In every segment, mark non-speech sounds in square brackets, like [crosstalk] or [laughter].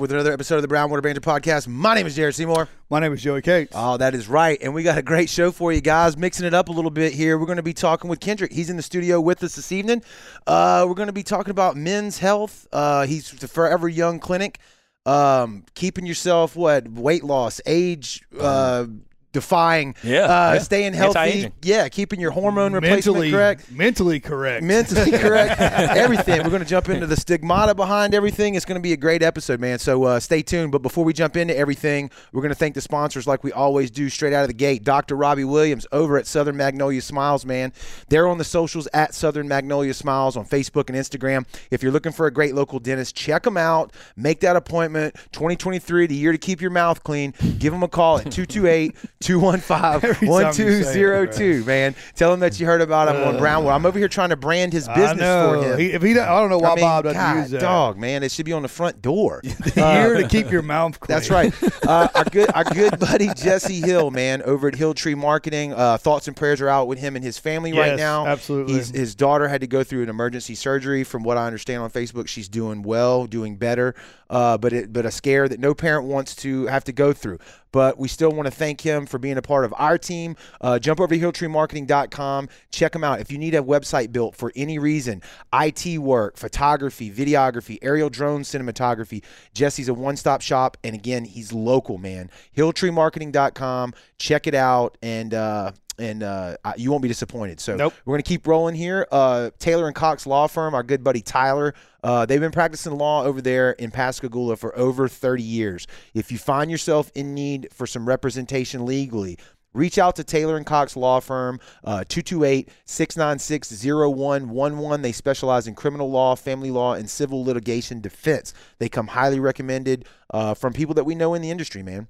with another episode of the Brownwater Banter Podcast. My name is Jared Seymour. My name is Joey Cates. Oh, that is right. And we got a great show for you guys, mixing it up a little bit here. We're going to be talking with Kendrick. He's in the studio with us this evening. Uh, we're going to be talking about men's health. Uh, he's the Forever Young Clinic. Um, keeping yourself, what, weight loss, age, uh, defying, Yeah, uh, yeah. staying healthy. Anti-aging. Yeah, keeping your hormone replacement mentally correct. Mentally correct. mentally [laughs] correct, everything. We're going to jump into the stigmata behind everything. It's going to be a great episode, man. So uh, stay tuned. But before we jump into everything, we're going to thank the sponsors like we always do straight out of the gate. Dr. Robbie Williams over at Southern Magnolia Smiles, man. They're on the socials at Southern Magnolia Smiles on Facebook and Instagram. If you're looking for a great local dentist, check them out. Make that appointment. 2023, the year to keep your mouth clean. Give them a call at 228 215 Every time you say it, 1202, man. Tell him that you heard about him on Brownwood. I'm over here trying to brand his business for him. He, if he, I don't know why I mean, Bob doesn't God, use that. dog, man, it should be on the front door. [laughs] Here to keep your mouth clean. That's right. Uh, our good, our good buddy Jesse Hill, man, over at Hilltree Marketing. Uh, thoughts and prayers are out with him and his family right now. absolutely. He's, his daughter had to go through an emergency surgery. From what I understand on Facebook, she's doing well, doing better. Uh, but it, but a scare that no parent wants to have to go through. But we still want to thank him for being a part of our team. Uh, jump over to hilltreemarketing.com. Check him out. If you need a website built for any reason, IT work, photography, videography, aerial drone cinematography, Jesse's a one stop shop. And again, he's local, man. Hilltreemarketing.com. Check it out. And, uh, and uh, you won't be disappointed. So Nope. we're going to keep rolling here. Uh, Taylor and Cox Law Firm, our good buddy Tyler, uh, they've been practicing law over there in Pascagoula for over 30 years. If you find yourself in need for some representation legally, reach out to Taylor and Cox Law Firm, uh, 228 696 0111. They specialize in criminal law, family law, and civil litigation defense. They come highly recommended uh, from people that we know in the industry, man.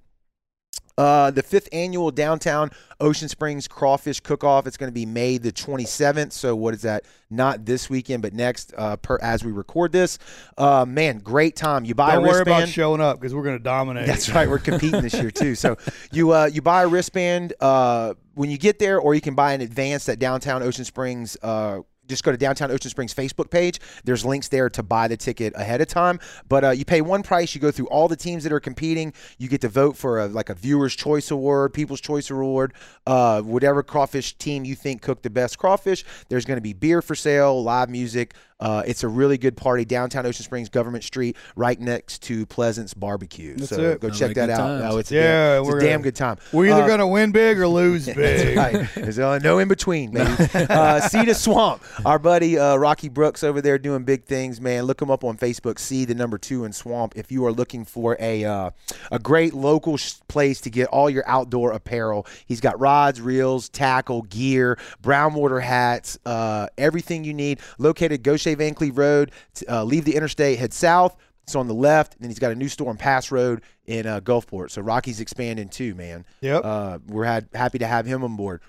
Uh, the fifth annual downtown Ocean Springs Crawfish Cook-Off. It's going to be May the 27th. So what is that? Not this weekend, but next. Uh, per as we record this, uh, man, great time. You buy Don't a worry wristband. about showing up because we're going to dominate. That's right. We're competing this year too. So [laughs] you uh, you buy a wristband uh, when you get there, or you can buy in advance at Downtown Ocean Springs. Uh, just go to Downtown Ocean Springs Facebook page. There's links there to buy the ticket ahead of time. But uh, you pay one price. You go through all the teams that are competing. You get to vote for a, like a Viewer's Choice Award, People's Choice Award, uh, whatever crawfish team you think cooked the best crawfish. There's going to be beer for sale, live music. Uh, it's a really good party downtown Ocean Springs, Government Street, right next to Pleasance Barbecue. That's so it. go Sounds check like that out. times. Oh, it's a Yeah, damn, it's a we're damn gonna- good time. We're either Uh, going to win big or lose [laughs] big. Right. There's uh, no in between, baby. uh, [laughs] Sea 2 Swamp. Our buddy uh, Rocky Brooks over there doing big things, man. Look him up on Facebook. See the number two in Swamp. If you are looking for a uh, a great local sh- place to get all your outdoor apparel, he's got rods, reels, tackle, gear, brown water hats, uh, everything you need. Located Gautier Vancleave Road. Uh, leave the interstate, head south. It's on the left, and then he's got a new store on Pass Road in uh, Gulfport. So Rocky's expanding too, man. Yep. Uh, we're had, happy to have him on board.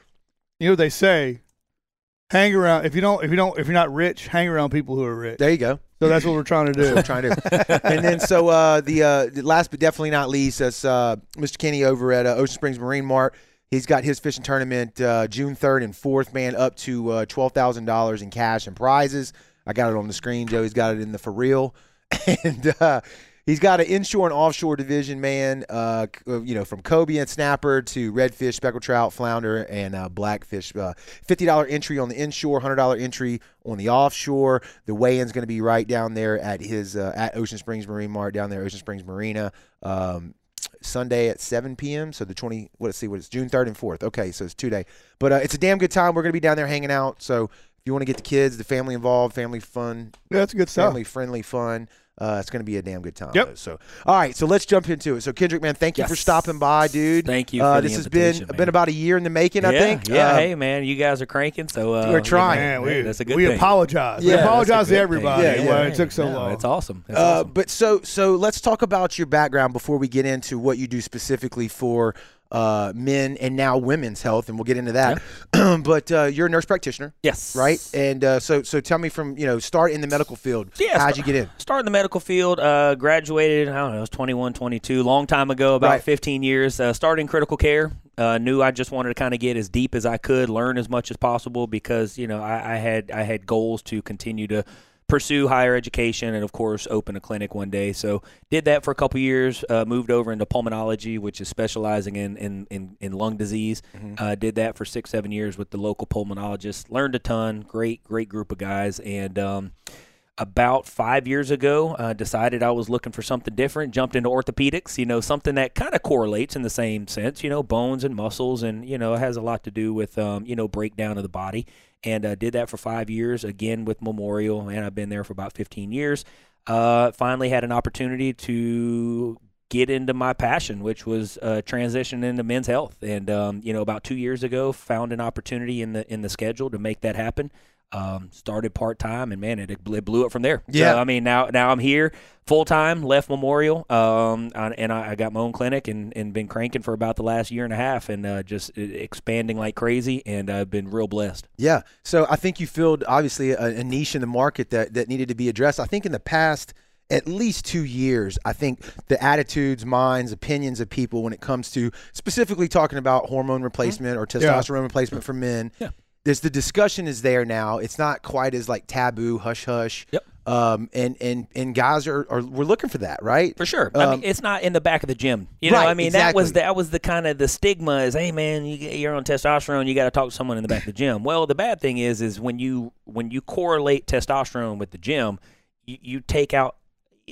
you know what they say? Hang around. If you don't, if you don't, if you're not rich, hang around people who are rich. There you go. So that's what we're trying to That's what do. we're trying to do. [laughs] and then so uh, the, uh, the last but definitely not least, that's uh, Mr. Kenny over at uh, Ocean Springs Marine Mart. He's got his fishing tournament uh, June 3rd and 4th, man, up to uh, $12,000 in cash and prizes. I got it on the screen. Joey's got it in the for real. [laughs] and uh, he's got an inshore and offshore division, man, uh, uh, you know, from cobia and snapper to redfish, speckled trout, flounder, and uh, blackfish. Uh, $50 entry on the inshore, $100 entry on the offshore. The weigh-in's going to be right down there at his uh, at Ocean Springs Marine Mart down there, Ocean Springs Marina. Um, Sunday at 7 p.m. So the 20, what, let's see, what is June 3rd and 4th. Okay, so it's two day, but uh, it's a damn good time. We're gonna be down there hanging out. So if you want to get the kids, the family involved, family fun, Yeah, that's a good stuff. family friendly fun. Uh, it's going to be a damn good time. Yep. though. So, all right. So let's jump into it. So, Kendrick, man, thank you for stopping by, dude. Thank you Uh, for the this has been invitation, been about a year in the making, I think. Yeah, Uh, hey man, you guys are cranking, so uh, We're trying. Man, we, that's a good we thing. apologize. Yeah, we apologize to good thing. everybody Yeah, why yeah. it took so No, long. It's awesome. It's Uh, awesome. But so so let's talk about your background before we get into what you do specifically for uh, men and now women's health, and we'll get into that. [clears throat] but uh, you're a nurse practitioner, yes, right? And uh, so so tell me from you know start in the medical field. Yeah, how'd start- you get in? Start in the medical field, uh, graduated, I don't know, it was 21, 22, long time ago, about Right. 15 years. Uh, started in critical care. Uh, knew I just wanted to kind of get as deep as I could, learn as much as possible because, you know, I, I had I had goals to continue to pursue higher education and of course open a clinic one day. So did that for a couple years uh, moved over into pulmonology which is specializing in in, in, in lung disease. Uh, did that for six seven years with the local pulmonologist. Learned a ton. Great great group of guys. And um, about five years ago uh, decided i was looking for something different. Jumped into orthopedics you know something that kind of correlates in the same sense you know bones and muscles and you know it has a lot to do with um, you know breakdown of the body and uh, did that for five years again with memorial and i've been there for about 15 years. Uh, finally had an opportunity to get into my passion which was uh, transition into men's health. And um, you know about two years ago found an opportunity in the in the schedule to make that happen um, started part time, and man, it, it blew up from there. Yeah. So, I mean, now now I'm here full time. Left Memorial, um, and I, I, got my own clinic, and, and been cranking for about the last year and a half, and uh, just expanding like crazy, and I've been real blessed. Yeah. So I think you filled obviously a, a niche in the market that that needed to be addressed. I think in the past at least two years, I think the attitudes, minds, opinions of people when it comes to specifically talking about hormone replacement or testosterone yeah. replacement for men yeah there's the discussion is there now. It's not quite as like taboo, hush hush. Yep. Um, and and and guys are, are we're looking for that, right? For sure. Um, I mean, it's not in the back of the gym. You know, right, I mean, exactly. that was that was the kind of the stigma is, hey man, you, you're on testosterone, you got to talk to someone in the back of the gym. Well, the bad thing is, is when you when you correlate testosterone with the gym, you, you take out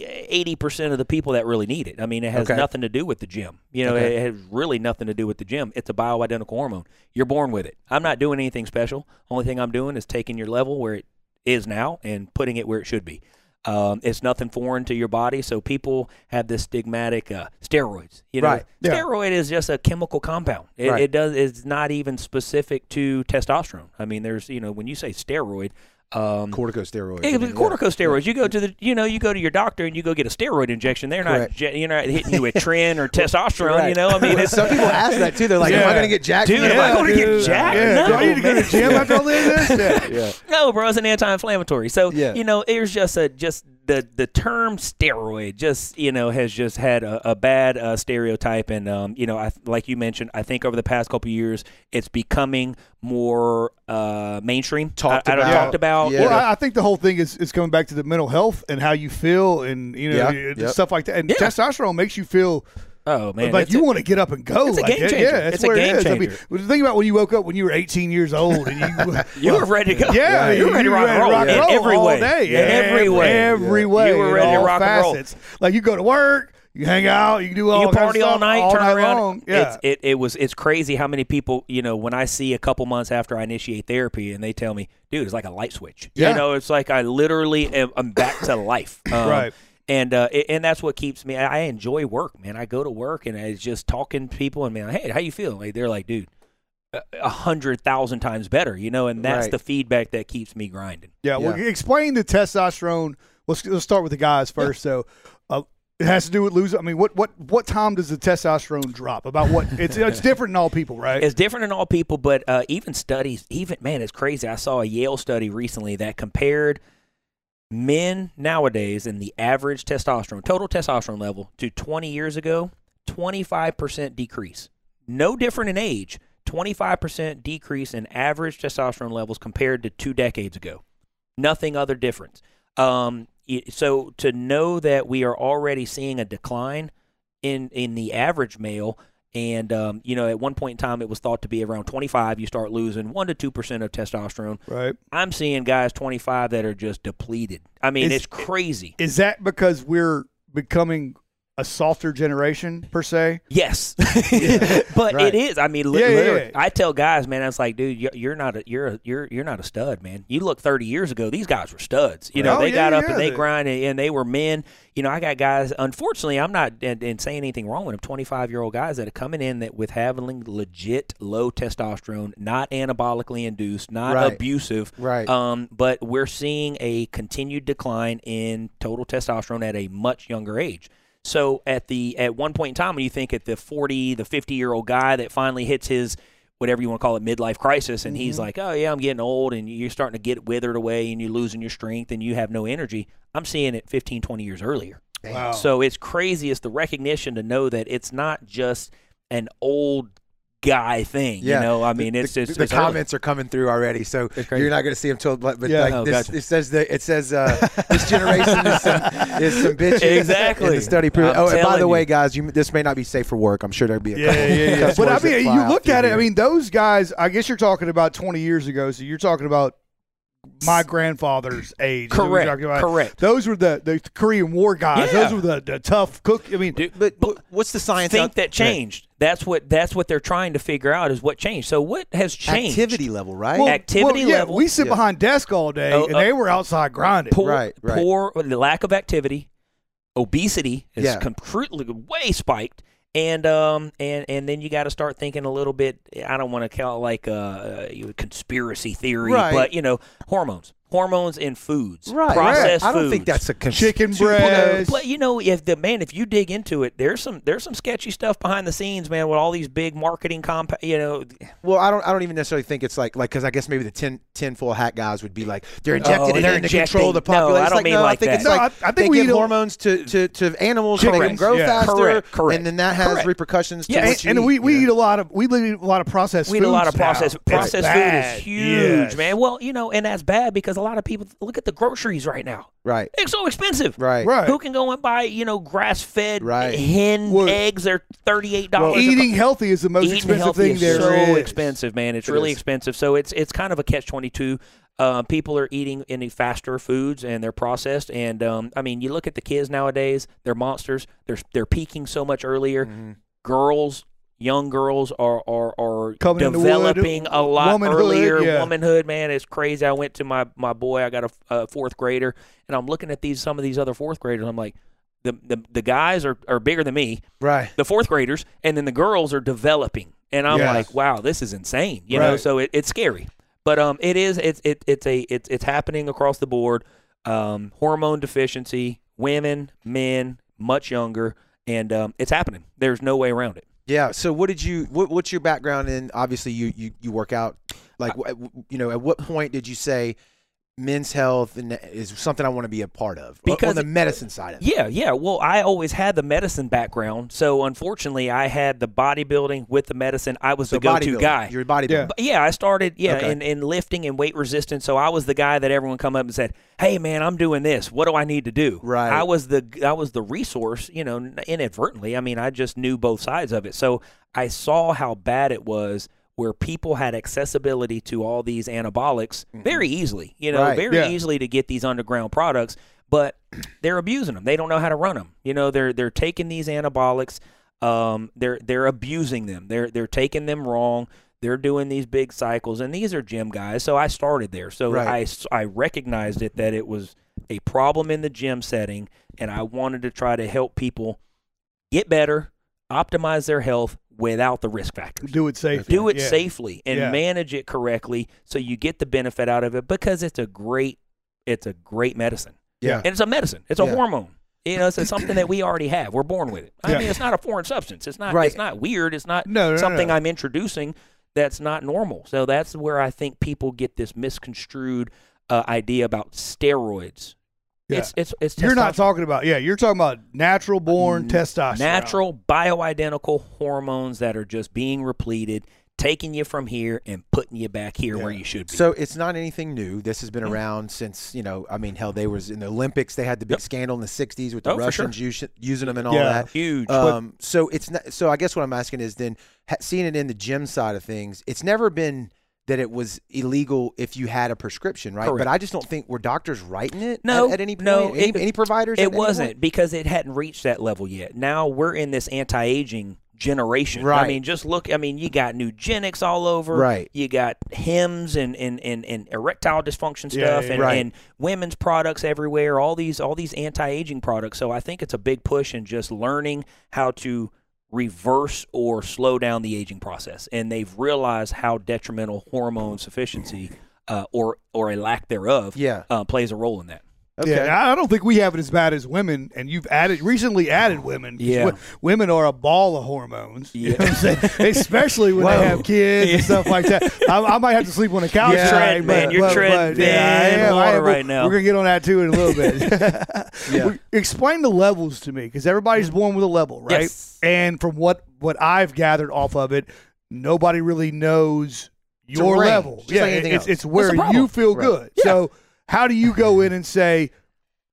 eighty percent of the people that really need it. I mean, it has okay. nothing to do with the gym. You know, okay. it has really nothing to do with the gym. It's a bioidentical hormone. You're born with it. I'm not doing anything special. Only thing I'm doing is taking your level where it is now and putting it where it should be. Um, it's nothing foreign to your body, so people have this stigmatic uh, steroids. You know, right. yeah. steroid is just a chemical compound. It, right. it does. It's not even specific to testosterone. I mean, there's you know when you say steroid, um, corticosteroids. Yeah, corticosteroids. You go to the, you know, you go to your doctor and you go get a steroid injection. They're Correct. not, you're not hitting you with [laughs] tren or testosterone. You know, I mean, it's, some people ask that too. They're like, Yeah. "Am I going to get jacked?" Dude, from am I that?" gonna get jacked? Yeah. No, Do I need to go to the gym after all this? [laughs] Yeah. yeah. no, bro, it's an anti-inflammatory. So Yeah. you know, there's just a just the the term steroid just you know has just had a, a bad uh, stereotype, and um, you know, I like you mentioned, I think over the past couple of years, it's becoming more uh, mainstream. Talked I, I don't- about. talked about. Yeah. Well, I, I think the whole thing is, is coming back to the mental health and how you feel and you know Yeah, and yep. stuff like that. And Yeah. testosterone makes you feel Oh man, like you a- want to get up and go. it's a like, game yeah, changer. Yeah, It's a game it is. I mean, think about when you woke up when you were 18 years old and you [laughs] you were ready to go. Yeah, you were ready to rock and roll rock in roll every way. day. Every way. every way. You were ready to rock and roll. Like you go to work, you hang out, you can do all you party all night, all turn night around. long. Yeah, It's, it it was it's crazy how many people you know when I see a couple months after I initiate therapy and they tell me, dude, it's like a light switch. Yeah. You know, it's like I literally am I'm back to life. [laughs] Um, Right. And uh, and that's what keeps me. I I enjoy work, man. I go to work and it's just talking to people and man, hey, how you feel? Like they're like, dude, a- a hundred thousand times better, you know. And that's Right. the feedback that keeps me grinding. yeah. Well, Yeah. explain the testosterone. Let's let's start with the guys first. So. Uh, it has to do with losing. I mean, what what what time does the testosterone drop? About what? It's it's different in all people, right? It's different in all people, but uh, even studies, even man, it's crazy. I saw a Yale study recently that compared men nowadays and the average testosterone, total testosterone level, to 20 years ago. 25% decrease. No different in age. 25% decrease in average testosterone levels compared to two decades ago. Nothing other difference. Um, so to know that we are already seeing a decline in in the average male, and um, you know, at one point in time, it was thought to be around 25. You start losing one to two percent of testosterone. right. I'm seeing guys 25 that are just depleted. I mean, Is- it's crazy. Is that because we're becoming a softer generation per se? Yes, [laughs] but Right. it is. I mean, li- Yeah, yeah, literally, yeah. I tell guys, man, it's like, dude, you're, you're not a you're a, you're you're not a stud, man. You look 30 years ago, these guys were studs. You know, Oh, they yeah, got up yeah, and they they- grind and, and they were men. You know, I got guys. Unfortunately, I'm not and, and saying anything wrong with them. 25 year old guys that are coming in that with having legit low testosterone, not anabolically induced, not Right. abusive. Right. Um, but we're seeing a continued decline in total testosterone at a much younger age. So at the at one point in time, when you think at the 40, the 50 year old guy that finally hits his whatever you want to call it midlife crisis, and he's mm-hmm. like, oh yeah, I'm getting old, and you're starting to get withered away, and you're losing your strength, and you have no energy. I'm seeing it 15, 20 years earlier. Wow. So it's crazy. It's the recognition to know that it's not just an old guy thing. Yeah. You know, I mean, The- it's the, just the it's early. comments are coming through already, so you're not going to see them till. But, but Yeah. like Oh, this, gotcha. it says that it says uh, this generation is some, is some [laughs] bitches. Exactly. And the study proves. Oh, and by the you. way, guys, you, this may not be safe for work. I'm sure there'll be a Yeah, couple yeah, yeah. cuss But I mean, you look at it. I mean, those guys. I guess you're talking about 20 years ago. So you're talking about my grandfather's age. Correct, about- correct. Those were the, the Korean War guys. Yeah. Those were the, the tough cook. I mean, Dude, but, but what's the science? think out- that changed. That's what that's what they're trying to figure out is what changed. So what has changed? activity level, right? well, activity well, yeah, level. We sit Yeah. behind desk all day, Oh, and uh, they were outside grinding. poor, Right, right. poor the lack of activity, obesity is Yeah. completely way spiked, and um and and then you got to start thinking a little bit. I don't want to call it like a, a conspiracy theory, Right. but you know hormones, hormones in foods, right. processed I don't foods. think that's a cons- Chicken breast. But you know, if the man, if you dig into it, there's some there's some sketchy stuff behind the scenes, man, with all these big marketing comp. You know, Well, I don't. I don't even necessarily think it's like like because I guess maybe the tin tin full hat guys would be like they're oh, injected Oh, it they're in to control the injecting- no, population. I don't like, mean no, I like think that. it's No, like I- I think they we give hormones to, to, to animals to make them Chickens, grow yeah. faster, Correct, correct. and then that has Correct. repercussions to Yeah, and, and eat, we, we know? eat a lot of we eat a lot of processed. Food. We eat a lot of foods now. processed processed food is huge, man. Well, you know, and that's bad because a lot of people look at the groceries right now. right, It's so expensive. right, Right. Who can go and buy, you know, grass fed Right. hen Well, eggs? They're thirty eight dollars. Eating healthy is the most Eating expensive healthy thing is there so is. expensive, man. It's It really is. expensive. So it's it's kind of a catch twenty two. Uh, people are eating any faster foods and they're processed. And um, I mean, you look at the kids nowadays; they're monsters. They're they're peaking so much earlier. Mhm. Girls, young girls are are, are Coming in the wood, developing a lot womanhood, earlier. yeah. Womanhood, man, it's crazy. I went to my my boy. I got a, a fourth grader, and I'm looking at these some of these other fourth graders. I'm like. The, the, the guys are, are bigger than me right. the fourth graders, and then the girls are developing. And I'm Yes. like, wow, this is insane. You know, so it, it's scary. But um, it is it's it, it's a it's it's happening across the board. Um, hormone deficiency, women, men, much younger, and um, it's happening. There's no way around it. Yeah. So, what did you? What, what's your background in? Obviously, you you you work out. Like, wh- you know, at what point did you say men's health is something I want to be a part of Because on the medicine side of it? Yeah, yeah. Well, I always had the medicine background, so unfortunately, I had the bodybuilding with the medicine. I was So the go-to guy. You're a bodybuilder. Yeah. But yeah, I started yeah Okay. in, in lifting and weight resistance. So I was the guy that everyone come up and said, "Hey man, I'm doing this. What do I need to do?" Right. I was the I was the resource, you know, inadvertently. I mean, I just knew both sides of it. So I saw how bad it was where people had accessibility to all these anabolics very easily, you know, Mm-hmm. Right. very Yeah. easily to get these underground products, but they're abusing them. They don't know how to run them. You know, they're they're taking these anabolics um, they're they're abusing them. They're they're taking them wrong. They're doing these big cycles, and these are gym guys. So I started there. So Right. I recognized it that it was a problem in the gym setting, and I wanted to try to help people get better, optimize their health without the risk factors. Do it safely. Do it Yeah. safely and Yeah. manage it correctly, so you get the benefit out of it because it's a great it's a great medicine. Yeah. And it's a medicine. It's a Yeah. hormone. You know, it's something that we already have. We're born with it. I mean, it's not a foreign substance. It's not. Right. It's not weird. It's not No, no, no, something no. I'm introducing that's not normal. So that's where I think people get this misconstrued uh, idea about steroids. Yeah. It's it's it's You're not talking about yeah. You're talking about natural born N- testosterone. natural bioidentical hormones that are just being repleted, taking you from here and putting you back here where you should be. So it's not anything new. This has been around since you know. I mean, hell, they was in the Olympics. They had the big Yep. scandal in the '60s with the Oh, for sure. Russians us- using them and all Yeah. that. Huge. Um, so it's not, so I guess what I'm asking is then ha- seeing it in the gym side of things, it's never been that it was illegal if you had a prescription, right? Correct. But I just don't think were doctors writing it No, at, at any point. no, any, it- any providers? It any wasn't point? because it hadn't reached that level yet. Now we're in this anti-aging generation. Right. I mean, just look. I mean, you got eugenics all over. Right. You got Hims and and, and, and erectile dysfunction Yeah, stuff yeah, and, right. and women's products everywhere. All these all these anti-aging products. So I think it's a big push in just learning how to reverse or slow down the aging process. And they've realized how detrimental hormone sufficiency uh, or or a lack thereof Yeah. uh, plays a role in that. Okay. Yeah, I don't think we have it as bad as women, and you've added recently added women. Yeah. wo- women are a ball of hormones. You Yeah. know what I'm saying? [laughs] Especially when Whoa. they have kids and stuff like that. I, I might have to sleep on the couch. Yeah. tonight, man. but- You're but- treading but, yeah, I thin am. I water am. right now. We're gonna get on that too in a little bit. [laughs] [laughs] Yeah. Explain the levels to me, because everybody's born with a level, right? Yes. And from what what I've gathered off of it, nobody really knows your range, level. yeah, like it's, it's where you feel Right. good. So how do you go in and say,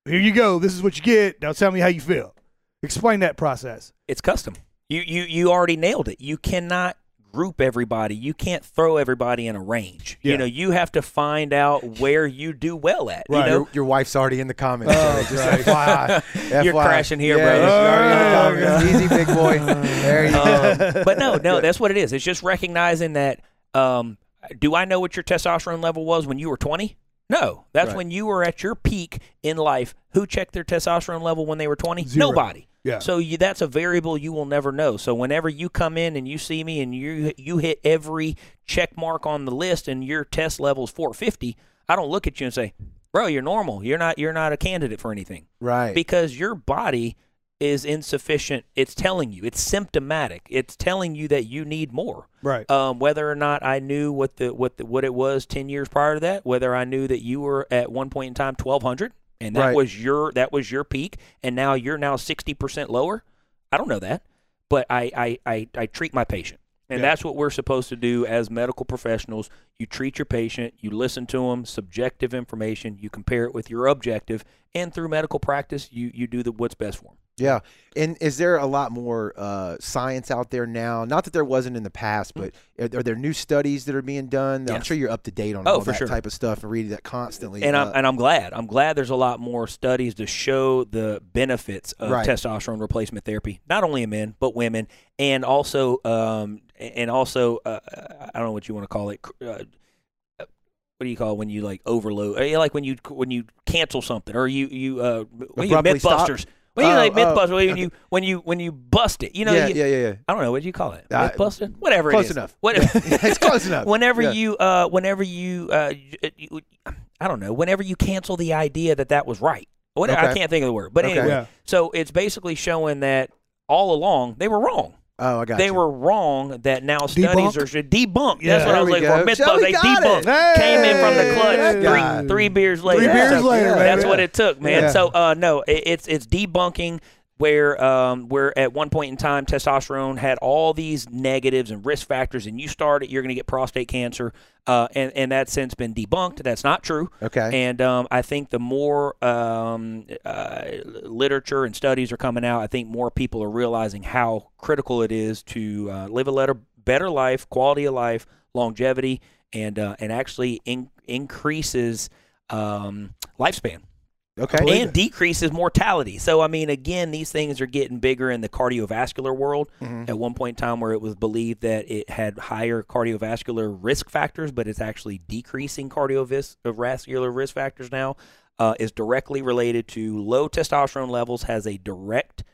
"Here you go. This is what you get. Now tell me how you feel." Explain that process. It's custom. You you you already nailed it. You cannot group everybody. You can't throw everybody in a range. Yeah. You know, you have to find out where you do well at. Right. You know, Your, your wife's already in the comments. Oh, so just right. FYI. [laughs] You're FYI. crashing here, yeah, brother. she's already Oh, comments. Easy, big boy. [laughs] There you go. um, but no, no, that's what it is. It's just recognizing that. Um, do I know what your testosterone level was when you were 20? No, that's Right. when you were at your peak in life. Who checked their testosterone level when they were 20? Zero. Nobody. Yeah. So you, that's a variable you will never know. So whenever you come in and you see me and you you hit every check mark on the list and your test level is 450, I don't look at you and say, "Bro, you're normal. You're not you're not a candidate for anything." Right. because your body is insufficient. It's telling you. It's symptomatic. It's telling you that you need more. Right. Um, whether or not I knew what the what the, what it was ten years prior to that, whether I knew that you were at one point in time twelve hundred, and that Right. was your that was your peak, and now you're now sixty percent lower. I don't know that, but I I I, I treat my patient. And Yeah. that's what we're supposed to do as medical professionals. You treat your patient, you listen to them, subjective information, you compare it with your objective, and through medical practice, you you do the what's best for them. Yeah, and is there a lot more uh, science out there now? Not that there wasn't in the past, but are, are there new studies that are being done? I'm sure you're up to date on Oh, all for that sure. type of stuff and reading that constantly. and uh, I'm and I'm glad. I'm glad there's a lot more studies to show the benefits of Right. testosterone replacement therapy, not only in men but women, and also um and also uh, I don't know what you want to call it. Uh, what do you call it when you like overload? uh, Like when you when you cancel something or you you uh when you? MythBusters. When you Oh, like oh, MythBusters, when you when you when you bust it, you know. yeah, you, yeah, yeah, yeah. I don't know what do you call it. Uh, MythBuster, whatever. Close it is. enough. What, [laughs] [laughs] it's close enough. whenever Yeah. you uh whenever you uh you, I don't know whenever you cancel the idea that that was right what I can't think of the word but Okay. anyway Yeah. so it's basically showing that all along they were wrong Oh, I got it. they you. were wrong that now studies Debunk? are should debunk. Yeah. that's what I was looking for. mythbusters they debunked. came in from the clutch three, three beers later. Three beers So, later, yeah, that's what it took man. So uh no it, it's it's debunking where um, where at one point in time testosterone had all these negatives and risk factors, and you started, you're going to get prostate cancer, uh, and and that's since been debunked. That's not true. Okay. And um, I think the more um, uh, literature and studies are coming out, I think more people are realizing how critical it is to uh, live a letter, better life, quality of life, longevity, and uh, and actually in, increases um, lifespan okay. and decreases mortality. So I mean, again, these things are getting bigger in the cardiovascular world. Mhm. At one point in time, where it was believed that it had higher cardiovascular risk factors, but it's actually decreasing cardiovascular risk factors now, uh, is directly related to low testosterone levels. Has a direct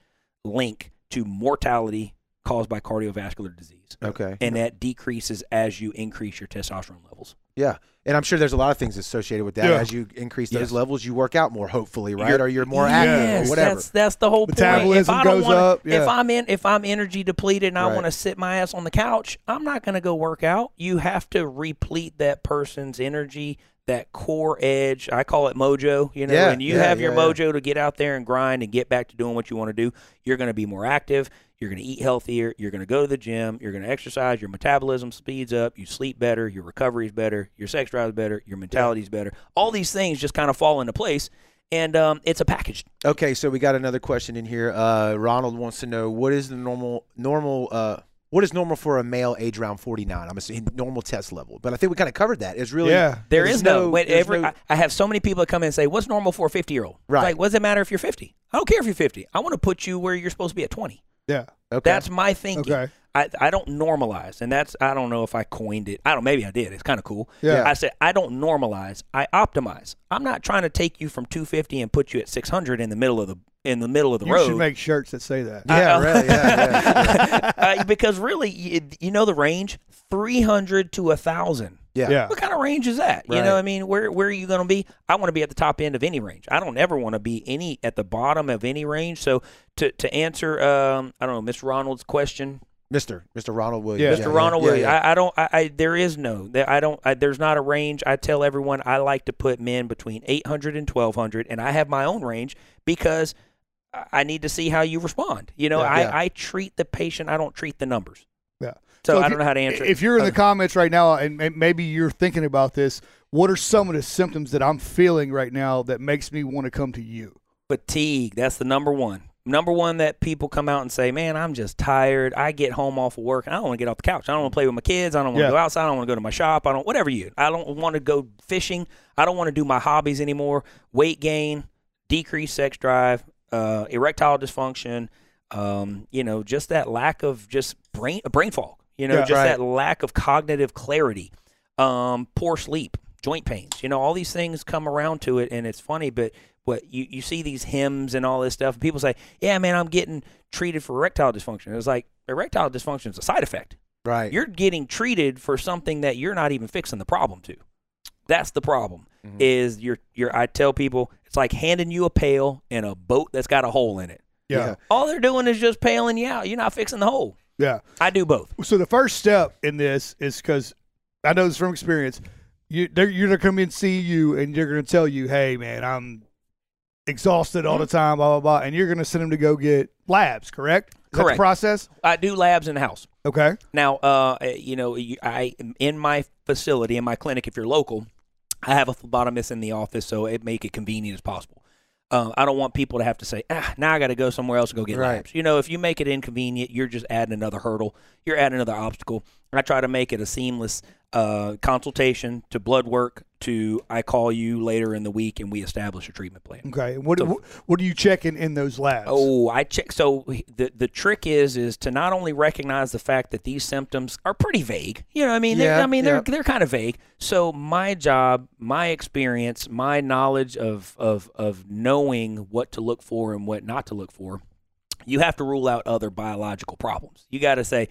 link to mortality caused by cardiovascular disease. Okay. And that decreases as you increase your testosterone levels. Yeah. And I'm sure there's a lot of things associated with that. Yeah. As you increase those Yes. levels, you work out more, hopefully, right? You're- or you're more Yes, active or whatever. That's that's the whole point. Metabolism if I don't goes wanna, up, yeah. If I'm in, if I'm energy depleted and I Right. want to sit my ass on the couch, I'm not going to go work out. You have to replete that person's energy, that core edge. I call it mojo. You know, Yeah, and you yeah, have your yeah, yeah. mojo to get out there and grind and get back to doing what you want to do. You're going to be more active. You're going to eat healthier. You're going to go to the gym. You're going to exercise. Your metabolism speeds up. You sleep better. Your recovery is better. Your sex drive is better. Your mentality is better. All these things just kind of fall into place, and um, it's a package. Okay, so we got another question in here. Uh, Ronald wants to know what is the normal normal uh, what is normal for a male age around 49? I'm assuming normal test level, but I think we kind of covered that. It's really Yeah. There's is no. every, no- I, I have so many people that come in and say, "What's normal for a 50 year old?" Right. Like, what does it matter if you're 50? I don't care if you're 50. I want to put you where you're supposed to be at 20. Yeah. okay. That's my thinking. Okay. I, I don't normalize, and that's I don't know if I coined it. I don't. Maybe I did. It's kind of cool. Yeah. I said I don't normalize. I optimize. I'm not trying to take you from 250 and put you at 600 in the middle of the in the middle of the You road. You should make shirts that say that. yeah, I- really, yeah, yeah, [laughs] uh, because really, you, you know the range 300 to a thousand. Yeah. Yeah. What kind of range is that? You know, what I mean, where where are you going to be? I want to be at the top end of any range. I don't ever want to be any at the bottom of any range. So to to answer, um, I don't know, Mr. Ronald's question, Mr. Mr. Ronald Williams. Yeah. Mr. Ronald yeah, Williams, yeah. I, I don't, I, I there is no, I don't, I, there's not a range. I tell everyone I like to put men between 800 and 1200, and I have my own range because I- need to see how you respond. You know, Yeah, I, yeah. I treat the patient. I don't treat the numbers. So, I don't know how to answer. it. If you're in the comments right now, and maybe you're thinking about this, what are some of the symptoms that I'm feeling right now that makes me want to come to you? fatigue that's the number one. Number one that people come out and say man i'm just tired. I get home off of work and i don't want to get off the couch. I don't want to play with my kids. I don't want to go outside. I don't want to go to my shop. I don't whatever you i don't want to go fishing. I don't want to do my hobbies anymore. Weight gain decreased sex drive uh, erectile dysfunction um, you know just that lack of just brain brain fog you know Yeah, just right. that lack of cognitive clarity um, poor sleep joint pains you know all these things come around to it and it's funny but what you, you see these Hims and all this stuff and people say yeah man i'm getting treated for erectile dysfunction it's like erectile dysfunction is a side effect Right. you're getting treated for something that you're not even fixing the problem to that's the problem Mhm. is you're you're i tell people it's like handing you a pail and a boat that's got a hole in it Yeah. all they're doing is just pailing you out you're not fixing the hole Yeah. i do both So the first step in this is because I know this from experience. You, they're, you're gonna come in and see you, and you're gonna tell you, "Hey, man, I'm exhausted all the time." Blah blah blah, and you're gonna send them to go get labs. Correct? Is that the Correct. process. i do labs in the house Okay. Now, uh, you know, you- I in my facility in my clinic, if you're local, I have a phlebotomist in the office, so it make it convenient as possible. Uh, I don't want people to have to say, ah, now I got to go somewhere else and go get Right. labs. You know, if you make it inconvenient, you're just adding another hurdle. You're adding another obstacle. I try to make it a seamless uh, consultation to blood work to I call you later in the week and we establish a treatment plan. Okay. What So- what, what are you checking in those labs? Oh, I check. So the the trick is is to not only recognize the fact that these symptoms are pretty vague. You know, I mean, they're, Yeah, I mean, they're they're kind of vague. So my job, my experience, my knowledge of of of knowing what to look for and what not to look for, you have to rule out other biological problems. You got to say.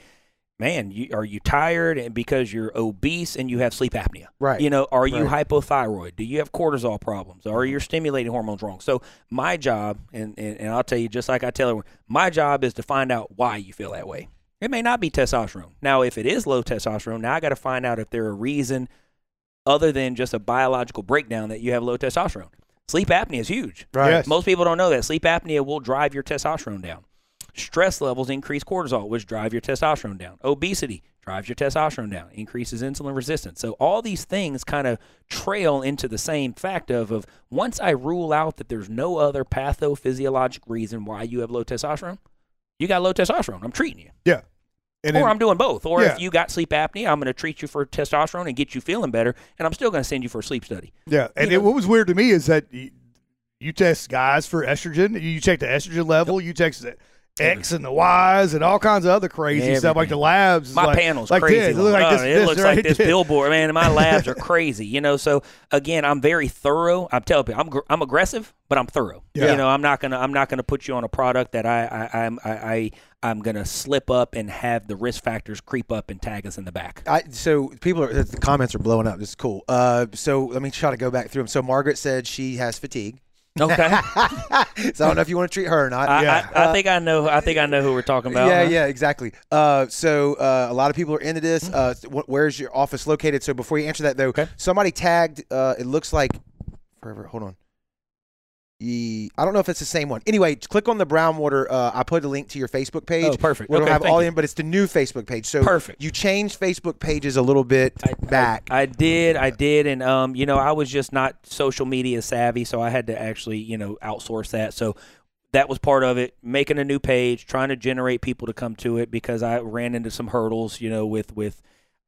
Man, you, are you tired and because you're obese and you have sleep apnea? Right. You know, are you Right. hypothyroid? Do you have cortisol problems? Are your stimulating hormones wrong? So my job, and, and, and I'll tell you just like I tell everyone, my job is to find out why you feel that way. It may not be testosterone. Now, if it is low testosterone, now I got to find out if there a reason other than just a biological breakdown that you have low testosterone. Sleep apnea is huge. Right. Yes. Most people don't know that sleep apnea will drive your testosterone down. Stress levels increase cortisol, which drive your testosterone down. Obesity drives your testosterone down, increases insulin resistance. So all these things kind of trail into the same fact of, of once I rule out that there's no other pathophysiologic reason why you have low testosterone, you got low testosterone. I'm treating you. Yeah. And or then- I'm doing both. Or Yeah. if you got sleep apnea, I'm going to treat you for testosterone and get you feeling better, and I'm still going to send you for a sleep study. Yeah, and You it, what was weird to me is that you, you test guys for estrogen. You check the estrogen level. You check the X and the Y's and all kinds of other crazy stuff like the labs. My like, panel's like crazy. This. It looks like this. It this looks right like this there. [laughs] billboard, man. My labs are crazy, you know. So again, I'm very thorough. I'm telling people, I'm I'm aggressive, but I'm thorough. Yeah. You know, I'm not gonna I'm not gonna put you on a product that I I I'm I, I I'm gonna slip up and have the risk factors creep up and tag us in the back. I, so people are the comments are blowing up. This is cool. Uh, so let me try to go back through them. So Margaret said she has fatigue. Okay. [laughs] so I don't know if you want to treat her or not. I, Yeah. I, I think I know. I think I know who we're talking about. yeah, huh? yeah, exactly. Uh, so uh, a lot of people are into this. Mm-hmm. Uh, where's your office located? So before you answer that, though, Okay. somebody tagged. Uh, it looks like forever. Hold on. I don't know if it's the same one. Anyway, click on the Brownwater. Uh, I put a link to your Facebook page. Oh, perfect. It'll Okay, have all you. in, but it's the new Facebook page. So Perfect. You changed Facebook pages a little bit I- back. I, I did, I did, and um, you know, I was just not social media savvy, so I had to actually, you know, outsource that. So that was part of it. Making a new page, trying to generate people to come to it because I ran into some hurdles, you know, with with.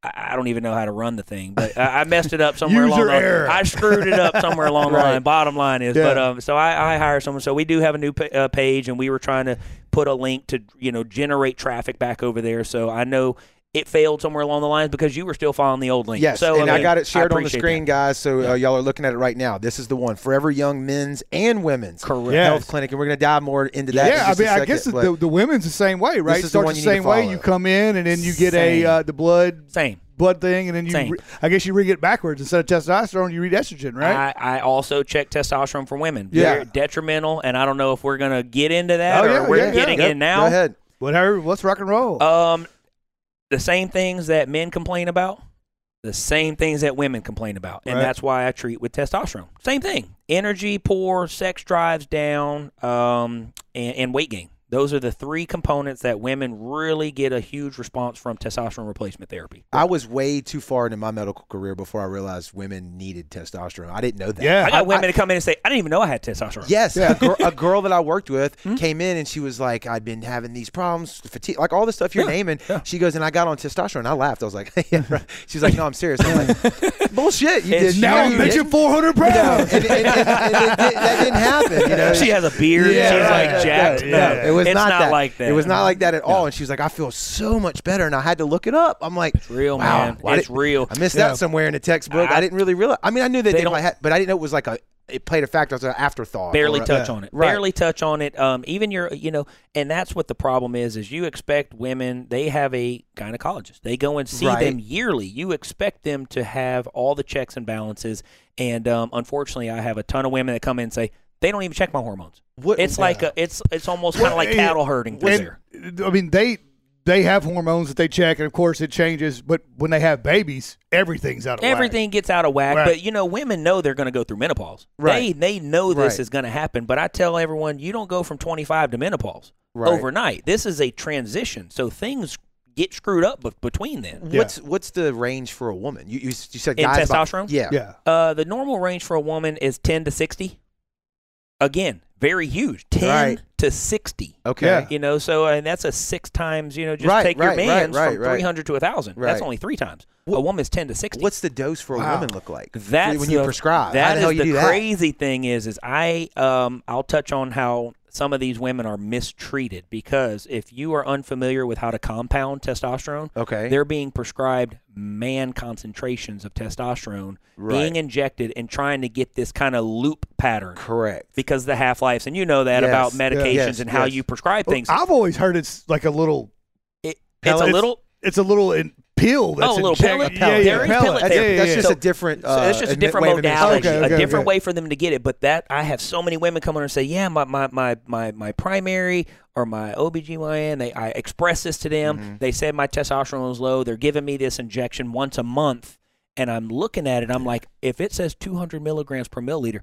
I don't even know how to run the thing, but I messed it up [laughs] somewhere along the error. I screwed it up somewhere along the [laughs] Right. line. Bottom line is, Yeah. but um, so I, I hired someone. So we do have a new pa- uh, page, and we were trying to put a link to you know generate traffic back over there. So I know it failed somewhere along the lines because you were still following the old link. Yes, so, and I, mean, got it shared on the screen, that. guys. So uh, y'all are looking at it right now. This is the one, Forever Young Men's and Women's Correct. Yeah. Health Clinic, and we're going to dive more into that. in Yeah, I just a mean, I guess the, the, the women's the same way, right? is the Starts one the you need to same way. You come in and then you get a uh, the blood Same. blood thing, and then you. Re- I guess you read it backwards instead of testosterone. You read estrogen, right? I, I also check testosterone for women. Yeah. Very detrimental, and I don't know if we're gonna get into that Oh, or yeah, we're yeah, yeah. getting Yep, in now. Go ahead. Whatever. Let's rock and roll. Um, the same things that men complain about, the same things that women complain about, and Right. that's why I treat with testosterone. Same thing: energy poor, sex drives down, um, and, and weight gain. Those are the three components that women really get a huge response from testosterone replacement therapy. I was way too far into my medical career before I realized women needed testosterone. I didn't know that. Yeah. I got women to come in and say, "I didn't even know I had testosterone." Yes, Yeah. a, gir- a girl that I worked with Hmm? came in and she was like, "I've been having these problems, fatigue, like all the stuff you're Yeah, naming." yeah. She goes, and I got on testosterone. I laughed. I was like, [laughs] "Yeah." right." She like, "No, I'm serious." I'm like, [laughs] "Bullshit! You did now you I'm did- benching 400 you know, pounds. and, and, and, and it did, that didn't happen. You know, She has a beard. Yeah, she's right, like right, jacked. right, No, yeah. it was it's not, that. like that. It was not like that at all. And she was like, "I feel so much better," and I had to look it up. I'm like, It's real, wow, man. It's did- real. I missed Yeah. that somewhere in the textbook. I, I- didn't really realize. I mean, I knew that They they, don't- have, but I didn't know it was like a. It played a factor as an afterthought. barely or touch yeah. on it. Right. Barely touch on it. Um, even your, you know, and that's what the problem is. Is you expect women? They have a gynecologist. They go and see Right. them yearly. You expect them to have all the checks and balances. And um, unfortunately, I have a ton of women that come in and say they don't even check my hormones. What- It's like a, it's it's almost kind of like cattle herding through And. I mean, they they have hormones that they check, and of course it changes. But when they have babies, everything's out of whack. Everything gets out of whack, Right. but you know, women know they're going to go through menopause. Right. They they know this Right. is going to happen. But I tell everyone, you don't go from 25 to menopause Right. overnight. This is a transition, so things get screwed up between then. Yeah. What's what's the range for a woman? You you, you said In guys about- testosterone? yeah. Yeah. Uh, the normal range for a woman is 10 to 60. Again, very huge, 10 Right. to 60. Okay. Yeah. You know, so and that's a six times. You know, just Right, take your right, right, man's right, from right. 300 to 1,000. That's only three times. What- a woman's 10 to 60. What's the dose for a Wow. woman look like? That's when you the- prescribe. How That the hell is you the do that? crazy thing is, is I um I'll touch on how some of these women are mistreated because if you are unfamiliar with how to compound testosterone, Okay. they're being prescribed man concentrations of testosterone Right. being injected and trying to get this kind of loop pattern Correct. because the half lives and you know that Yes. about Yeah. medications Yes, and how you prescribe things. I've always heard it's like a little. It, it's a Pellets? little It's a little in, pill. That's Oh, a little injected- pellet? Yeah, yeah, There is pellet. pellet That's, therapy. that's just yeah. a different. So Uh, it's just a different way modality, Okay, okay, a different okay. way for them to get it. But that I have so many women come on and say, "Yeah, my my my my, my primary or my OBGYN, they I express this to them. Mm-hmm. They said my testosterone is low. They're giving me this injection once a month, and I'm looking at it. I'm like, if it says 200 milligrams per milliliter."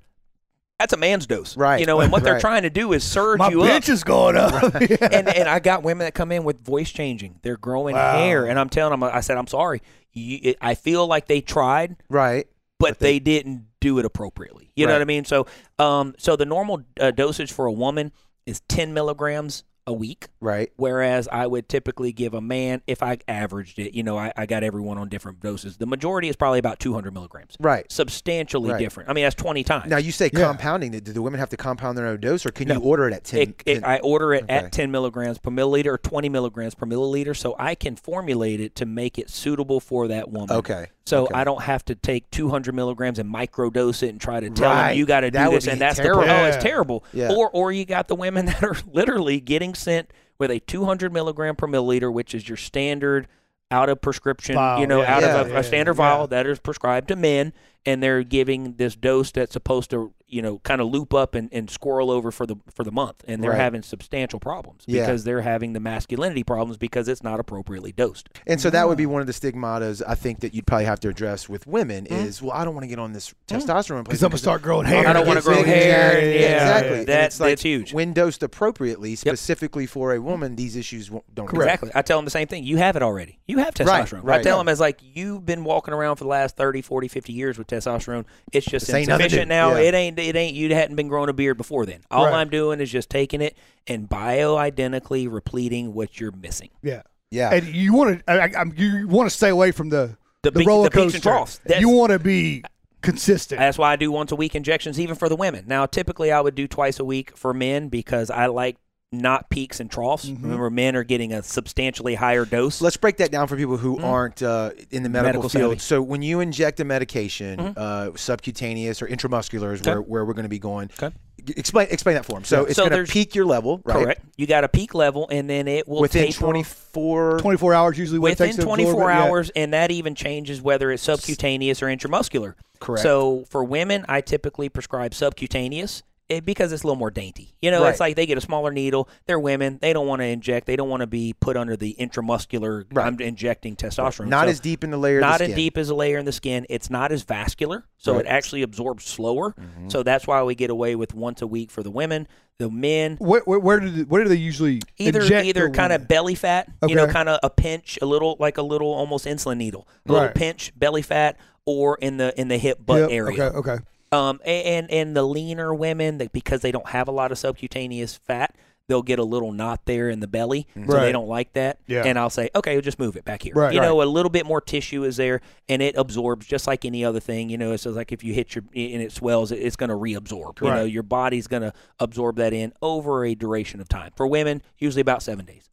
That's a man's dose, Right. You know, and what they're trying to do is surge My you up. bitch is going up. [laughs] and and I got women that come in with voice changing. They're growing Wow. hair, and I'm telling them, I said, I'm sorry. You, it, I feel like they tried, Right. but, But they- they, didn't do it appropriately. You know what I mean? So, um, so the normal uh, dosage for a woman is 10 milligrams a week, Right. whereas I would typically give a man, if I averaged it, you know, I, I got everyone on different doses. The majority is probably about 200 milligrams, Right. substantially Right. different. I mean, that's 20 times. Now you say Yeah. compounding. Do the women have to compound their own dose, or can No. you order it at ten? It, it, I order it Okay. at 10 milligrams per milliliter or 20 milligrams per milliliter, so I can formulate it to make it suitable for that woman. okay. So okay. I don't have to take 200 milligrams and microdose it and try to tell Right. them you got to do That this, and that's terrible. the pro- oh, it's terrible. Yeah. Or or you got the women [laughs] that are literally getting sent with a 200 milligram per milliliter, which is your standard out of prescription, Vial, you know, yeah, out yeah, of a, a standard vial that is prescribed to men, and they're giving this dose that's supposed to, you know, kind of loop up and, and squirrel over for the for the month, and they're Right. having substantial problems Yeah. because they're having the masculinity problems because it's not appropriately dosed. And so that would be one of the stigmatas I think that you'd probably have to address with women Mm. is, well, I don't want to get on this testosterone Because I'm gonna start growing hair. I don't want to grow big hair. jacked. Yeah, exactly. And That, like, that's huge. When dosed appropriately, specifically for a woman, these issues won't, don't occur. Exactly. I tell them the same thing. You have it already. You have testosterone. right. I tell them as like you've been walking around for the last 30, 40, 50 years with testosterone. It's just This ain't nothing insufficient new. now. Yeah. It ain't it ain't you hadn't been growing a beard before then. All Right. I'm doing is just taking it and bioidentically repleting what you're missing. Yeah. Yeah. And you want to, I, I, you want to stay away from the The the, peak- roller the coaster. and You want to be consistent. That's why I do once a week injections even for the women. Now typically I would do twice a week for men because I like not peaks and troughs. Mm-hmm. Remember men are getting a substantially higher dose. Let's break that down for people who aren't uh, in the medical, Medical field. savvy. So when you inject a medication, uh, subcutaneous or intramuscular is where, where we're going to be going. Okay. Explain explain that for them. So it's So going to there's- peak your level, right? Correct. You got a peak level and then it will Within taper 24 24 hours usually. What it within takes to absorb 24 it, yeah. hours, and that even changes whether it's subcutaneous or intramuscular. Correct. So for women, I typically prescribe subcutaneous, it, because it's a little more dainty. You know, Right. it's like they get a smaller needle. They're women. They don't want to inject. They don't want to be put under the intramuscular. Right. I'm injecting testosterone. Not So as deep in the layer. not of the as deep as a layer in the skin. It's not as vascular, so Right. it actually absorbs slower. Mhm. So that's why we get away with once a week for the women. The men Where, where, where did where do they usually either inject either the kind of belly fat, you know, kind of a pinch, a little like a little almost insulin needle, a little pinch belly fat, or in the in the hip butt Yep, area. Okay, okay. Um, and and the leaner women, that because they don't have a lot of subcutaneous fat, they'll get a little knot there in the belly, so Right. they don't like that. Yeah. And I'll say, okay, we'll just move it back here. Right, you know, a little bit more tissue is there, and it absorbs just like any other thing. You know, it's like if you hit your and it swells, it's going to reabsorb. You know, Right. your body's going to absorb that in over a duration of time. For women, usually about seven days,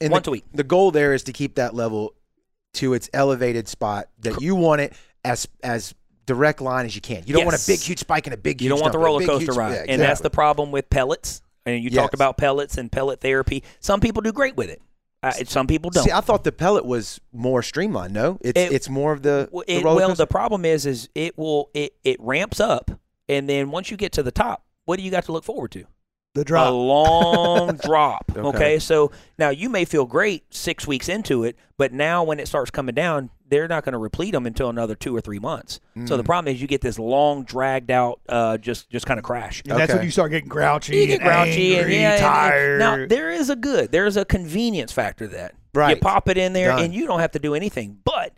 And once the, a week. the goal there is to keep that level to its elevated spot that you want it as as direct line as you can. You don't want a big huge spike and a big You huge don't want the dump, a roller big, coaster huge- ride, yeah, and that's the problem with pellets. And you Yes. talk about pellets and pellet therapy. Some people do great with it. Uh, some people don't. See, I thought the pellet was more streamlined. No, it's It- it's more of the, Well, the well, the problem is, is it will it it ramps up, and then once you get to the top, what do you got to look forward to? The A long [laughs] drop. Okay. Okay. so now you may feel great six weeks into it, but now when it starts coming down, they're not going to replete them until another two or three months. So Mm. the problem is, you get this long, dragged out, uh, just just kind of crash. And That's when you start getting grouchy, You get and grouchy angry, and yeah. and- and- tired. now there is a good, there's a convenience factor to that. You pop it in there, Done. and you don't have to do anything. But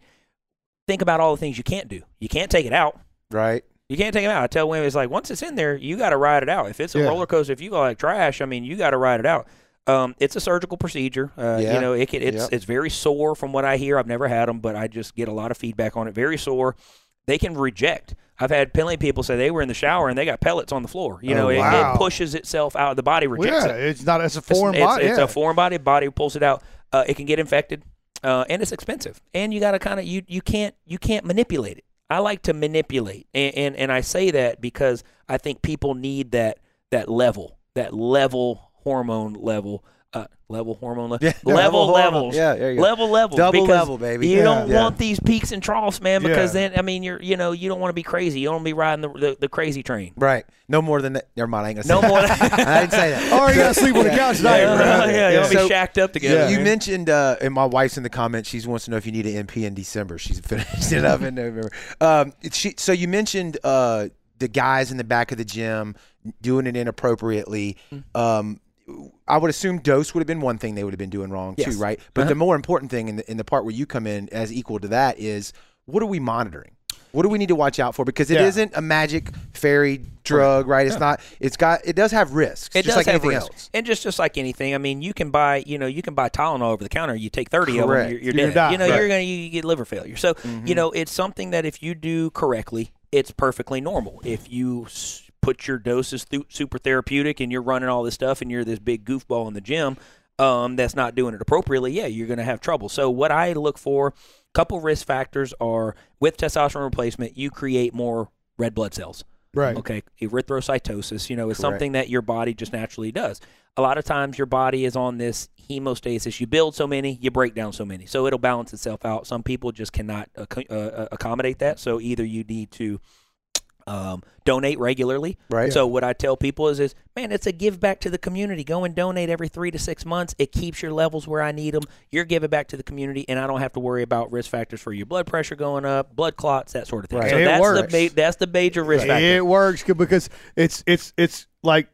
think about all the things you can't do. You can't take it out. right. You can't take it out. I tell women, it's like once it's in there, you got to ride it out. If it's a Yeah. roller coaster, if you go like trash, I mean, you got to ride it out. Um, it's a surgical procedure. Uh, Yeah. You know, it can, it's Yep. it's very sore from what I hear. I've never had them, but I just get a lot of feedback on it. Very sore. They can reject. I've had plenty of people say they were in the shower and they got pellets on the floor. You Oh, know, it, wow. it pushes itself out. The body Well, rejects yeah, it. it's not. It's a foreign it's, body. It's yeah. a foreign body. Body pulls it out. Uh, it can get infected, uh, and it's expensive. And you got to kind of you you can't you can't manipulate it. I like to manipulate, and, and and I say that because I think people need that that level, that level hormone level, uh, level hormone [laughs] [laughs] level, Yeah, level hormone. levels, Yeah, there you go. level levels, Double level, baby. You Yeah. don't Yeah. want these peaks and troughs, man, because Yeah. then I mean you're you know you don't want to be crazy. You don't want to be riding the, the the crazy train. Right. No more than that. Never mind. I ain't gonna No say more. [laughs] that. I didn't say that. Oh, you gotta sleep on the couch tonight, yeah, bro. yeah, you Yeah. want to So- be shacked up together. you man. mentioned, uh, and my wife's in the comments. She wants to know if you need an MP in December. She's finished it up in November. Um, she, so you mentioned uh, the guys in the back of the gym doing it inappropriately. Mm-hmm. Um, I would assume dose would have been one thing they would have been doing wrong Yes. too, right? But Uh-huh. the more important thing in the, in the part where you come in as equal to that is what are we monitoring? What do we need to watch out for? Because it Yeah. not a magic fairy drug, right? It's not. It's got. It does have risks, It just does like have anything risk. else. and just just like anything. I mean, you can buy you know you can buy Tylenol over the counter. You take thirty of Correct. them, you're, you're You're dead. You know Right. you're gonna you, get liver failure. So you know it's something that if you do correctly, it's perfectly normal. If you put your doses th- super therapeutic and you're running all this stuff and you're this big goofball in the gym um, that's not doing it appropriately, yeah, you're gonna have trouble. So what I look for, a couple risk factors are with testosterone replacement, you create more red blood cells. Right. Okay, erythrocytosis, you know, is Correct. something that your body just naturally does. A lot of times your body is on this hemostasis. You build so many, you break down so many. So it'll balance itself out. Some people just cannot uh, uh, accommodate that. So either you need to um, donate regularly. Right. So what I tell people is, is man, it's a give back to the community. Go and donate every three to six months. It keeps your levels where I need them. You're giving back to the community, and I don't have to worry about risk factors for your blood pressure going up, blood clots, that sort of thing. Right. So It that's works. the ma- that's the major risk factor. It works because it's it's it's like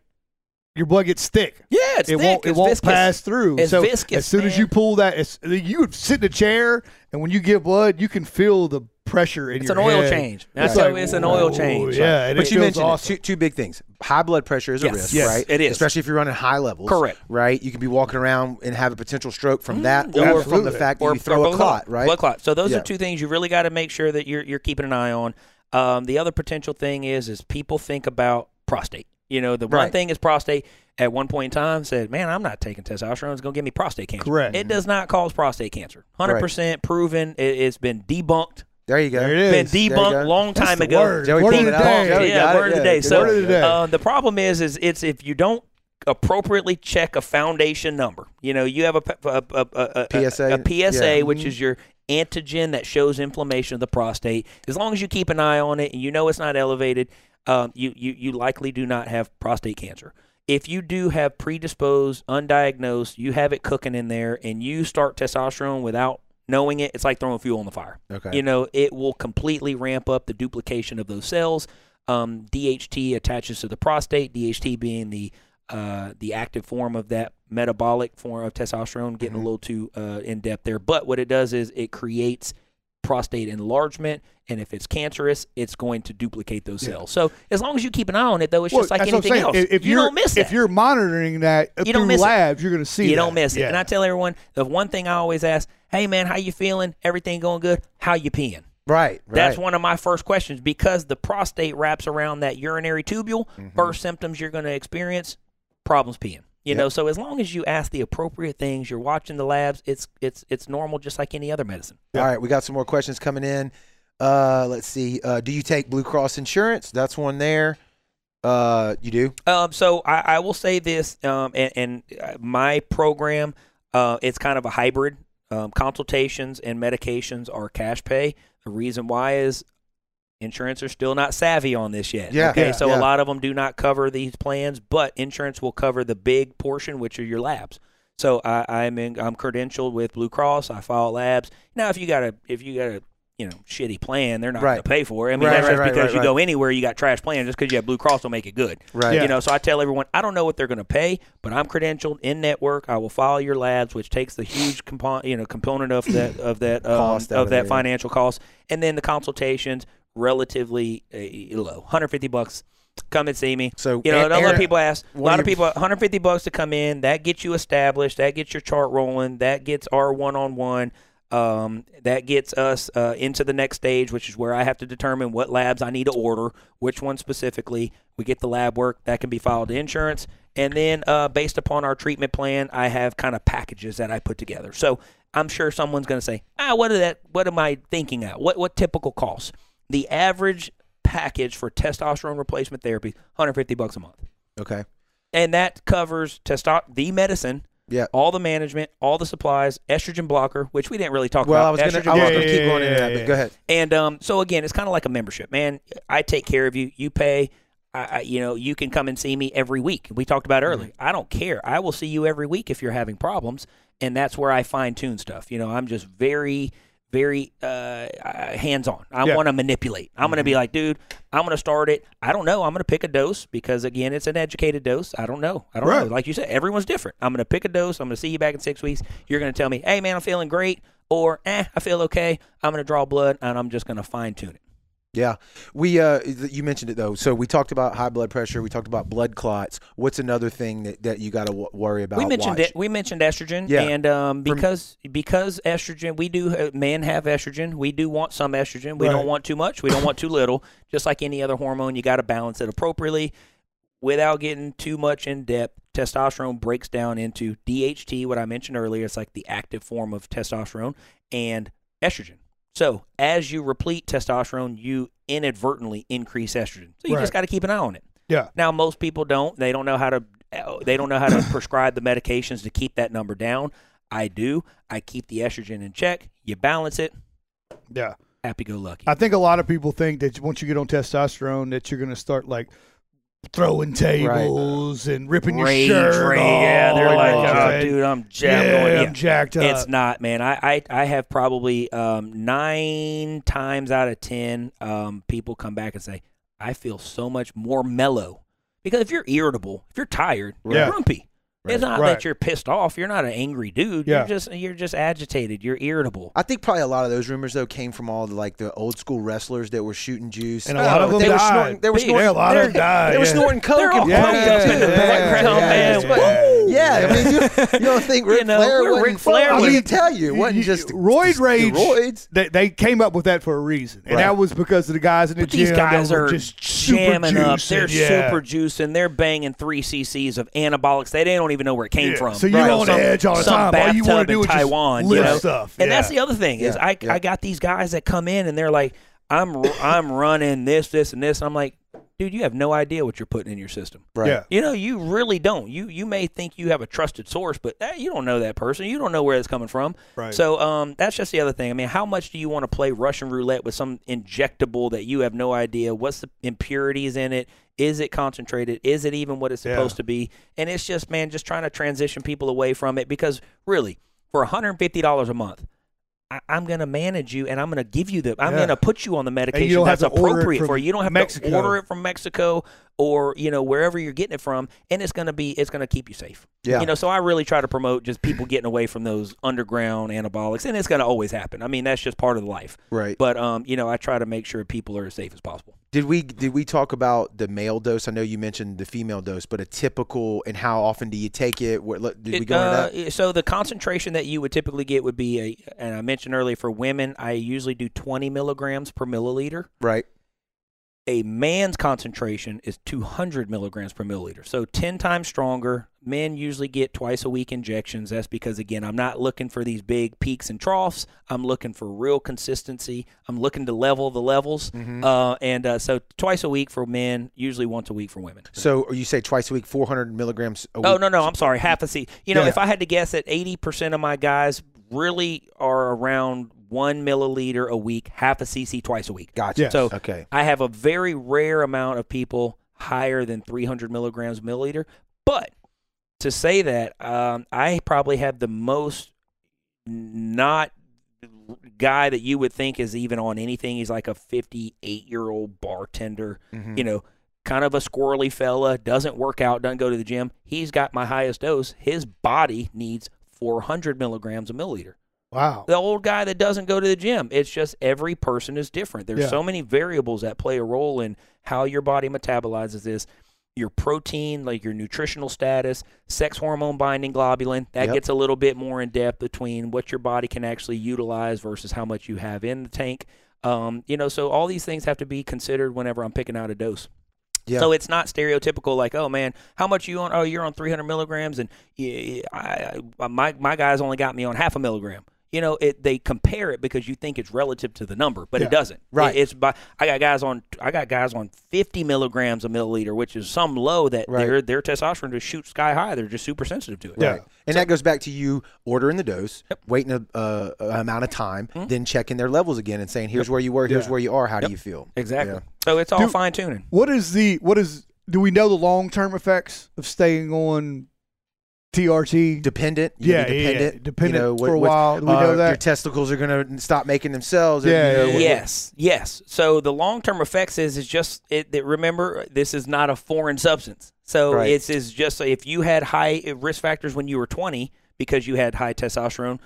your blood gets thick. Yeah, it's it thick. won't it it's won't viscous. pass through. It's so viscous, as soon as you pull that, it's, you would sit in a chair, and when you give blood, you can feel the pressure in It's your an oil head. change. That's It's so like, it's an oil whoa, change. Yeah, and But you mentioned awesome. two, two big things. High blood pressure is a Yes. risk, Yes, right? it is. Especially if you're running high levels. Correct. Right? You can be walking around and have a potential stroke from that Mm, or from the fact that or you throw or a clot, right? Blood clot. So those Yeah. are two things you really got to make sure that you're you're keeping an eye on. Um, the other potential thing is is people think about prostate. You know, the one thing is prostate. At one point in time, said, "Man, I'm not taking testosterone. It's going to give me prostate cancer." Correct. It does not cause prostate cancer. Hundred percent proven. It's been debunked. There you go. There it Been is. There you debunked long time ago. word. Joey word of the day. Yeah, word of the day. So the. Uh, the problem is, is it's if you don't appropriately check a foundation number. You know, you have a, p- a, a, a, a- PSA, a PSA, yeah. which is your antigen that shows inflammation of the prostate. As long as you keep an eye on it and you know it's not elevated, um, you, you you likely do not have prostate cancer. If you do have predisposed, undiagnosed, you have it cooking in there, and you start testosterone without knowing it, it's like throwing fuel on the fire. Okay. You know, it will completely ramp up the duplication of those cells. Um, DHT attaches to the prostate. DHT being the uh, the active form of that metabolic form of testosterone. Getting Mhm. a little too uh, in depth there, but what it does is it creates prostate enlargement, and if it's cancerous, it's going to duplicate those Yeah. cells. So as long as you keep an eye on it, though, it's Well, just like that's what I'm anything else. If, you don't miss it. If you're monitoring that You through don't miss it. labs, you're going to see you that. don't miss it. And I tell everyone the one thing I always ask: Hey man, how you feeling? Everything going good? How you peeing? Right. Right. That's one of my first questions because the prostate wraps around that urinary tubule. Mhm. First symptoms you're going to experience problems peeing. You Yep. know, so as long as you ask the appropriate things, you're watching the labs. It's it's it's normal, just like any other medicine. All right, we got some more questions coming in. Uh, let's see. Uh, do you take Blue Cross insurance? That's one there. Uh, you do. Um, so I, I will say this, um, and, and uh, my program, uh, it's kind of a hybrid. Um, consultations and medications are cash pay. The reason why is insurance are still not savvy on this yet. Yeah, Okay. yeah, so yeah. a lot of them do not cover these plans, but insurance will cover the big portion, which are your labs. So I, I'm in, I'm credentialed with Blue Cross. I file labs. Now, if you got a if you got a you know shitty plan, they're not going to pay for it. I mean, Right, that's right, just right, because right, you right. go anywhere, you got trash plans. Just because you have Blue Cross will make it good. Right. Yeah. You know, so I tell everyone, I don't know what they're going to pay, but I'm credentialed in network. I will follow your labs, which takes the huge component, you know, component of that of [coughs] that um, Cost of of that it, yeah. financial cost, and then the consultations relatively uh, low, 150 bucks. Come and see me. So You know, Aaron- a lot of people ask. A lot do of people, 150 bucks to come in. That gets you established. That gets your chart rolling. That gets our one-on-one. Um, that gets us uh, into the next stage, which is where I have to determine what labs I need to order, which one specifically. We get the lab work that can be filed to insurance, and then uh, based upon our treatment plan, I have kind of packages that I put together. So I'm sure someone's going to say, ah, what is that? What am I thinking at? What what typical costs? The average package for testosterone replacement therapy, 150 bucks a month Okay. and that covers testo- the medicine, Yeah. all the management, all the supplies, estrogen blocker, which we didn't really talk Well, about. was I was Yeah, gonna blocker. keep yeah, going into yeah, that, yeah. but go ahead. And um, so again, it's kind of like a membership, man. I take care of you. You pay. I, you know, you can come and see me every week. We talked about earlier. I don't care. I will see you every week if you're having problems, and that's where I fine tune stuff. You know, I'm just very, very uh, hands on. I Yeah. want to manipulate. I'm going to be like, dude, I'm going to start it. I don't know. I'm going to pick a dose because again, it's an educated dose. I don't know. I don't Right. know. Like you said, everyone's different. I'm going to pick a dose. I'm going to see you back in six weeks. You're going to tell me, hey man, I'm feeling great, or eh, I feel okay. I'm going to draw blood and I'm just going to fine tune it. Yeah, we uh, you mentioned it though. So we talked about high blood pressure. We talked about blood clots. What's another thing that, that you got to w- worry about? we mentioned it. We mentioned estrogen, Yeah. and um, because because estrogen, we do uh, men have estrogen. We do want some estrogen. We Right. don't want too much. We don't want too little. Just like any other hormone, you got to balance it appropriately. Without getting too much in depth, testosterone breaks down into DHT, what I mentioned earlier. It's like the active form of testosterone and estrogen. So as you replete testosterone, you inadvertently increase estrogen. So you Right. just got to keep an eye on it. Yeah. Now most people don't. They don't know how to. Uh, they don't know how to [coughs] prescribe the medications to keep that number down. I do. I keep the estrogen in check. You balance it. Yeah. Happy go lucky. I think a lot of people think that once you get on testosterone, that you're going to start like throwing tables and ripping Rage, your shirt rage. off. Yeah, they're like, oh, dude, I'm jacked. yeah, going- I'm jacked up. It's not, man. I, I, I have probably um, nine times out of ten um, people come back and say, I feel so much more mellow. Because if you're irritable, if you're tired, you're Yeah. grumpy. It's not Right. that you're pissed off. You're not an angry dude. Yeah. You're just you're just agitated. You're irritable. I think probably a lot of those rumors though came from all the like the old school wrestlers that were shooting juice, And a lot of they them were died. snorting. They were Big- snorting. yeah, a lot of them they- died. They were yeah. snorting coke. They're all and Yeah, up in the yeah, background, yeah, man. yeah. Woo! Yeah, I mean, you, you don't think Ric You know, Flair we're wasn't? Ric Flair I was- mean, tell you, it wasn't You- just roid rage. Roids. They, they came up with that for a reason, and Right. that was because of the guys in the But gym. these guys that were are just super jamming up. juicing, They're yeah. super juicing. They're banging three cc's of anabolics. They don't even know where it came Yeah. from. So you're Right. on Some- edge all the some time. All you want to do in is just Taiwan, lift you know? stuff. And yeah. that's the other thing is Yeah, I yeah. I got these guys that come in and they're like, I'm [laughs] I'm running this this and this. I'm like, dude, you have no idea what you're putting in your system. Right. Yeah. You know, you really don't. You you may think you have a trusted source, but eh, you don't know that person. You don't know where it's coming from. Right. So um, that's just the other thing. I mean, how much do you want to play Russian roulette with some injectable that you have no idea what's the impurities in it? Is it concentrated? Is it even what it's Yeah. supposed to be? And it's just man, just trying to transition people away from it because really, for $150 a month. I, I'm going to manage you, and I'm going to give you the. I'm Yeah. going to put you on the medication that's to order it appropriate for you. You don't have Mexico. to order it from Mexico or you know wherever you're getting it from, and it's going to be it's going to keep you safe. Yeah. You know, so I really try to promote just people getting away from those underground anabolics, and it's going to always happen. I mean, that's just part of life. Right. But um, you know, I try to make sure people are as safe as possible. Did we did we talk about the male dose? I know you mentioned the female dose, but a typical and how often do you take it? What, did we It, go into uh, that? So the concentration that you would typically get would be a, and I mentioned earlier for women, I usually do 20 milligrams per milliliter. Right. A man's concentration is 200 milligrams per milliliter, so 10 times stronger. Men usually get twice a week injections. That's because, again, I'm not looking for these big peaks and troughs. I'm looking for real consistency. I'm looking to level the levels. Mm-hmm. Uh, and uh, so twice a week for men, usually once a week for women. So you say twice a week, 400 milligrams a week. Oh no, no, I'm sorry, half a C. You know, Yeah. if I had to guess, that 80 percent of my guys really are around one milliliter a week, half a cc twice a week. Gotcha. Yes. So Okay. I have a very rare amount of people higher than 300 milligrams milliliter. But to say that, um, I probably have the most not guy that you would think is even on anything. He's like a 58 year old bartender Mhm. you know, kind of a squirrely fella, doesn't work out, doesn't go to the gym. He's got my highest dose. His body needs 400 milligrams a milliliter. Wow. The old guy that doesn't go to the gym, it's just every person is different. There's Yeah. so many variables that play a role in how your body metabolizes this. Your protein, like your nutritional status, sex hormone binding globulin, that Yep. gets a little bit more in depth between what your body can actually utilize versus how much you have in the tank. Um, you know, so all these things have to be considered whenever I'm picking out a dose. Yeah. So it's not stereotypical like, oh man, how much you on? Oh, you're on 300 milligrams, and I, I, my my guys only got me on half a milligram. You know, it they compare it because you think it's relative to the number, but Yeah. it doesn't. Right. It- it's by I got guys on I got guys on 50 milligrams a milliliter, which is some low that Right. their their testosterone just shoots sky high. They're just super sensitive to it. Yeah. Right. And that goes back to you ordering the dose, waiting a, uh, a amount of time, then checking their levels again and saying, "Here's where you were. Here's Yeah. where you are. How do you feel?" Exactly. Yeah. So it's all fine tuning. What is the what is do we know the long term effects of staying on TRT? Dependent. You Yeah, can be yeah, yeah. dependent. Dependent you know, for a while. Do we uh, that Your testicles are going to stop making themselves. or, Yeah, you know, yeah, what- Yes, yes. So the long term effects is is just it. That remember, this is not a foreign substance. So Right. it's is just if you had high risk factors when you were 20 because you had high testosterone.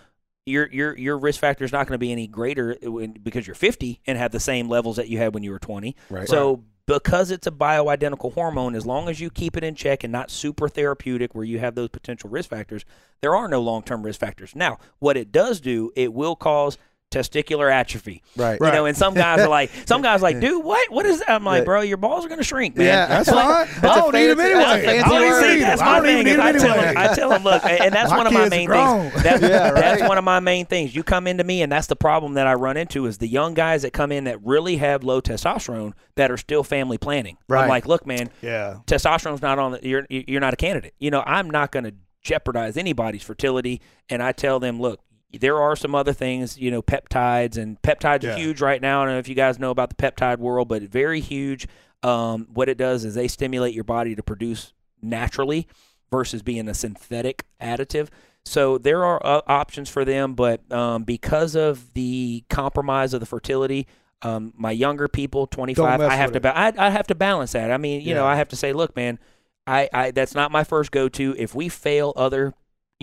Your your your risk factor is not going to be any greater when, because you're 50 and have the same levels that you had when you were 20. Right. So because it's a bioidentical hormone, as long as you keep it in check and not super therapeutic where you have those potential risk factors, there are no long term risk factors. Now, what it does do, it will cause testicular atrophy. Right. You know, and some guys are like, [laughs] some guys are like, dude, what? What is that? I'm like, bro, your balls are gonna shrink, man. Yeah, That's [laughs] fine. That's I a don't need them anyway. that's a I don't word. even See, that's them. I my don't even thing. need I tell anyway. them, I tell them, look, and that's My one of my main grown. things. That's, [laughs] Yeah, that's one of my main things. You come into me, and that's the problem that I run into is the young guys that come in that really have low testosterone that are still family planning. Right. I'm like, look, man, Yeah. testosterone's not on the, you're you're not a candidate. You know, I'm not going to jeopardize anybody's fertility and I tell them, look, there are some other things, you know, peptides and peptides Yeah. are huge right now. I don't know if you guys know about the peptide world, but very huge. Um, what it does is they stimulate your body to produce naturally versus being a synthetic additive. So there are uh, options for them, but um, because of the compromise of the fertility, um, my younger people, 25, I have to ba- I, I have to balance that. I mean, you know, I have to say, look, man, I, I that's not my first go to. If we fail other,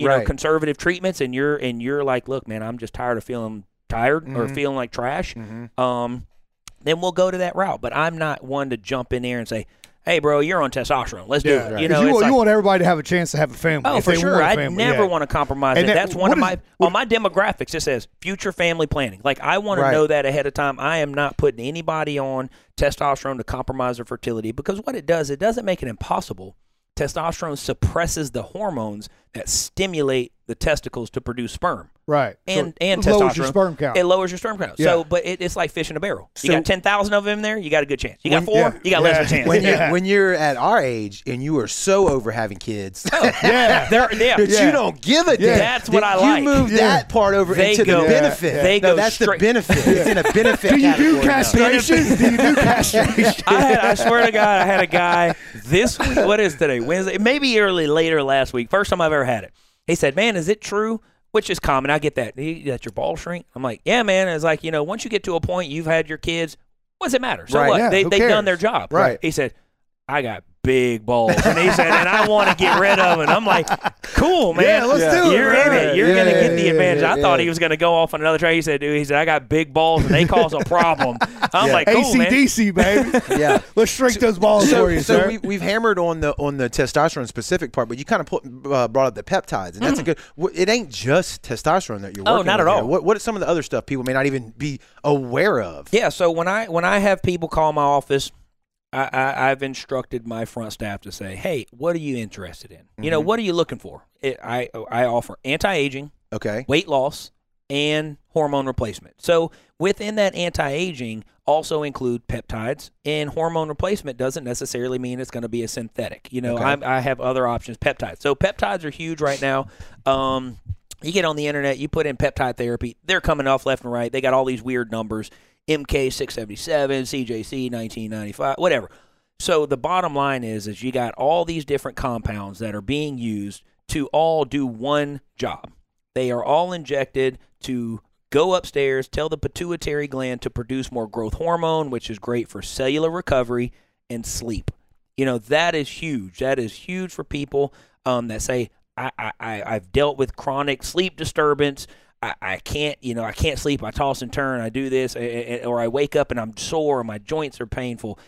you know, Right. conservative treatments, and you're and you're like, look, man, I'm just tired of feeling tired or Mhm. feeling like trash, Mhm. um, then we'll go to that route. But I'm not one to jump in there and say, hey, bro, you're on testosterone. Let's Yeah. do it. Right. You know, you, it's want, like, you want everybody to have a chance to have a family. Oh, for sure. I never yeah. want to compromise And it. that- That's one of is- my what- on my demographics. It says future family planning. Like I want to know that ahead of time. I am not putting anybody on testosterone to compromise their fertility because what it does, it doesn't make it impossible. Testosterone suppresses the hormones that stimulate the testicles to produce sperm Right. and So and it lowers testosterone. your sperm count. It lowers your sperm count. Yeah. So, but it, it's like fish in a barrel. You got ten thousand of them there, you got a good chance. You got When- four, yeah. you got less of a chance. when Yeah. you when you're at our age and you are so over having kids oh. [laughs] yeah. Yeah. that Yeah. you don't give a damn. That's what that I you move Yeah. that part over They into go- the benefit. Yeah. They no, go that's straight- the benefit. It's in a benefit Do you do category now. castration? do you do castration? I, had, I swear to God, I had a guy this week. What is today? Wednesday? Maybe early later last week. First time I've ever had it. He said, "Man, is it true?" Which is common. I get that. That your ball shrink. I'm like, yeah, man. It's like you know, once you get to a point, you've had your kids. What does it matter? So Right. what? Yeah, they they've done their job. Right. He said, I got big balls, and he said, and I want to get rid of them. I'm like, cool, man. Yeah, let's do it, You're in it. You're Yeah, gonna yeah, get the yeah, advantage. yeah, I thought he was gonna go off on another track. He said, dude, he said, I got big balls, and they cause a [laughs] problem. I'm Yeah. like, cool, man. ACDC, baby. [laughs] Yeah. [laughs] Let's shrink those balls So, for you, so sir. we, we've hammered on the on the testosterone specific part, but you kind of put, uh, brought up the peptides, and that's a good. It ain't just testosterone that you're Mm. Oh, working not at here. all. What what are some of the other stuff people may not even be aware of? Yeah, so when I when I have people call my office, I, I I've instructed my front staff to say, "Hey, what are you interested in? You know, what are you looking for?" It, I I offer anti aging, Okay. weight loss, and hormone replacement. So within that anti aging, also include peptides, and hormone replacement doesn't necessarily mean it's going to be a synthetic. You know, Okay. I have other options. Peptides. So peptides are huge right now. Um, you get on the internet, you put in peptide therapy, they're coming off left and right. They got all these weird numbers MK677, CJC 1995, whatever. So the bottom line is is you got all these different compounds that are being used to all do one job. They are all injected to go upstairs, tell the pituitary gland to produce more growth hormone, which is great for cellular recovery and sleep. You know, that is huge. That is huge for people um, that say, I, I, I, I've dealt with chronic sleep disturbance. I, I can't, you know, I can't sleep. I toss and turn. I do this, or I wake up and I'm sore. My joints are painful.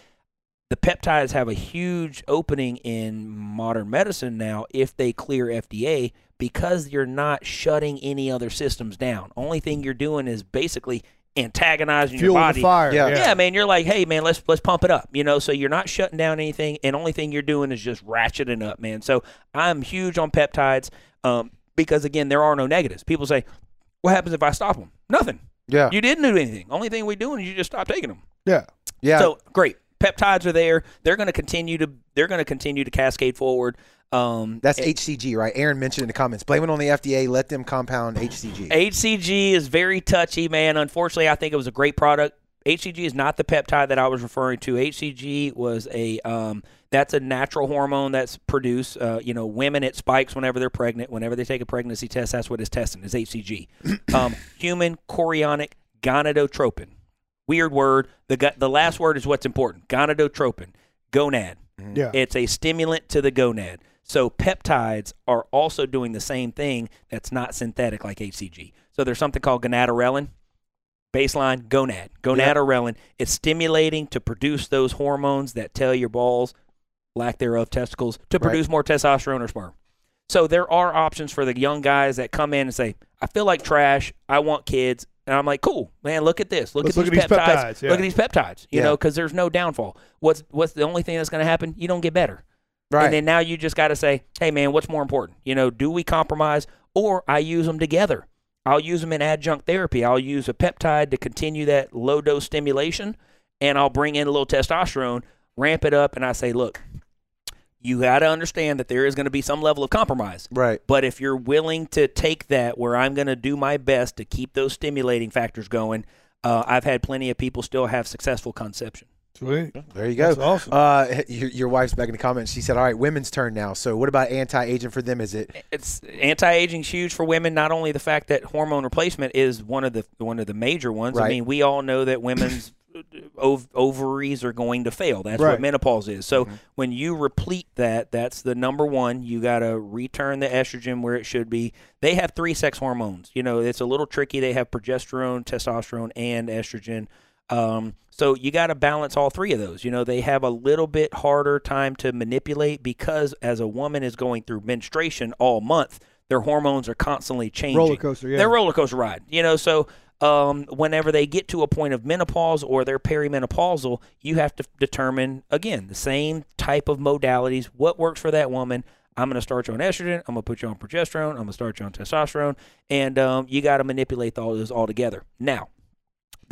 The peptides have a huge opening in modern medicine now if they clear FDA because you're not shutting any other systems down. Only thing you're doing is basically antagonizing Fuel your the body. fire. Yeah. Yeah. man, you're like, hey, man, let's let's pump it up, you know. So you're not shutting down anything, and only thing you're doing is just ratcheting up, man. So I'm huge on peptides um, because again, there are no negatives. People say, what happens if I stop them? Nothing. Yeah. You didn't do anything. Only thing we're doing is you just stop taking them. Yeah. yeah. So great, peptides are there. They're going to continue to they're going to continue to cascade forward. Um, that's HCG, right? Aaron mentioned in the comments. Blame it on the FDA. Let them compound HCG. HCG is very touchy, man. Unfortunately, I think it was a great product. HCG is not the peptide that I was referring to. HCG was a um, that's a natural hormone that's produced. Uh, you know, women it spikes whenever they're pregnant. Whenever they take a pregnancy test, that's what it's testing is HCG. [clears throat] um, human chorionic gonadotropin. Weird word. The gu- the last word is what's important. Gonadotropin, gonad. Yeah. It's a stimulant to the gonad. So peptides are also doing the same thing that's not synthetic like HCG. So there's something called gonadorelin. Baseline gonad. Gonadorelin. It's stimulating to produce those hormones that tell your balls, lack thereof, testicles, to Right. produce more testosterone or sperm. So there are options for the young guys that come in and say, I feel like trash. I want kids. And I'm like, cool, man, look at this. Look at look these at these peptides. peptides, yeah. Look at these peptides. You Yeah. know, because there's no downfall. What's what's the only thing that's going to happen? You don't get better. right. And then now you just got to say, hey, man, what's more important? You know, do we compromise or I use them together? I'll use them in adjunct therapy. I'll use a peptide to continue that low dose stimulation, and I'll bring in a little testosterone, ramp it up, and I say, look, you got to understand that there is going to be some level of compromise. right. But if you're willing to take that, where I'm going to do my best to keep those stimulating factors going, uh, I've had plenty of people still have successful conception. Sweet. There you go. That's awesome. Uh, your, your wife's back in the comments. She said, "All right, women's turn now. So, what about anti-aging for them? Is it it's anti-aging is huge for women. Not only the fact that hormone replacement is one of the one of the major ones. I mean, we all know that women's [clears throat] ov- ovaries are going to fail. That's Right. what menopause is. So Mm-hmm. when you replete that, that's the number one. You got to return the estrogen where it should be. They have three sex hormones. You know, it's a little tricky. They have progesterone, testosterone, and estrogen. Um, so you got to balance all three of those. You know, they have a little bit harder time to manipulate because as a woman is going through menstruation all month, their hormones are constantly changing. Roller coaster, yeah. They're roller coaster ride. You know, so um, whenever they get to a point of menopause or they're perimenopausal, you have to determine again the same type of modalities. What works for that woman? I'm going to start you on estrogen. I'm going to put you on progesterone. I'm going to start you on testosterone, and um, you got to manipulate all those all together. Now,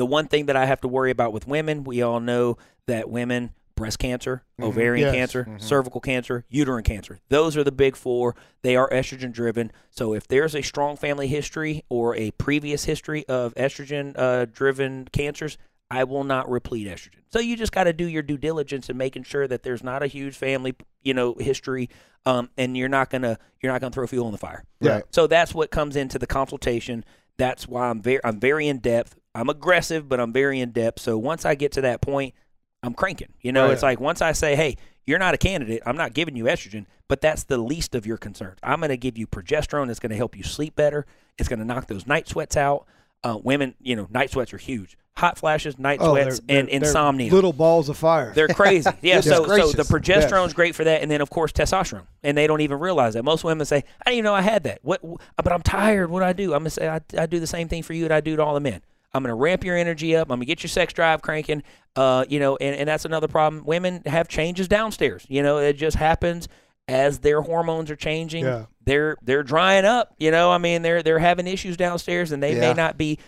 the one thing that I have to worry about with women, we all know that women breast cancer, ovarian Yes. cancer, cervical cancer, uterine cancer. Those are the big four. They are estrogen driven. So if there's a strong family history or a previous history of estrogen uh, driven cancers, I will not replete estrogen. So you just got to do your due diligence in making sure that there's not a huge family, you know, history, um, and you're not gonna you're not gonna throw fuel on the fire. Right. So that's what comes into the consultation. That's why I'm very I'm very in depth. I'm aggressive, but I'm very in depth. So once I get to that point, I'm cranking. You know, Right. it's like once I say, "Hey, you're not a candidate. I'm not giving you estrogen, but that's the least of your concerns. I'm going to give you progesterone. That's going to help you sleep better. It's going to knock those night sweats out. Uh, women, you know, night sweats are huge. Hot flashes, night Oh, they're- sweats, they're- and insomnia. Little balls of fire. They're [laughs] crazy. Yeah. So, so the progesterone's great for that, and then of course testosterone, and they don't even realize that. Most women say, "I didn't even know I had that." What? But I'm tired. What do I do? I'm gonna say, I, I do the same thing for you that I do to all the men. I'm gonna ramp your energy up. I'm gonna get your sex drive cranking. Uh, you know, and, and that's another problem. Women have changes downstairs. You know, it just happens as their hormones are changing. Yeah. They're they're drying up. You know, I mean, they're they're having issues downstairs, and they Yeah. may not be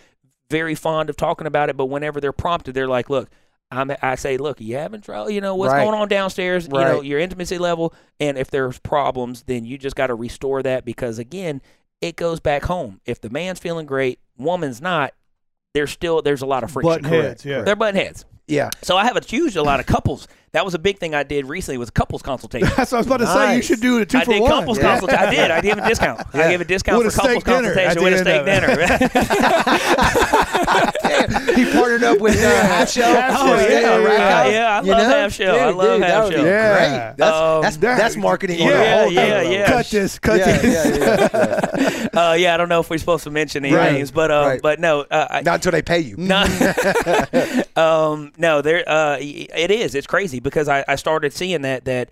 very fond of talking about it. But whenever they're prompted, they're like, "Look." I'm, I say, look, you having trouble, you know, what's Right. going on downstairs, you know, your intimacy level. And if there's problems, then you just got to restore that because, again, it goes back home. If the man's feeling great, woman's not, there's still, there's a lot of friction. Button heads, yeah. They're butt heads. Yeah. So I have a huge, a lot of couples. That was a big thing I did recently was couples consultation. [laughs] That's what I was about to say. You should do it two I for did one. couples Yeah. consultation. I did. I gave a [laughs] discount. I gave a discount With for a steak couples dinner at consultation the with a end steak of it. dinner. [laughs] he partnered up with uh, Half Shell. Half Oh, Shell, yeah, yeah, Rack yeah. House, Yeah, I you love know? Half Shell. I Dude, love dude, Half that would be Shell. Yeah. Great. That's, Um, that's, that- that's marketing on Yeah, a whole yeah, nother yeah. level. Cut this. Cut Yeah, this. yeah, yeah, yeah. uh, yeah, I don't know if we're supposed to mention any Right, names, but um, right. but no, uh, I, Not until they pay you. No, um, no, there. Uh, it is. It's crazy because I, I started seeing that that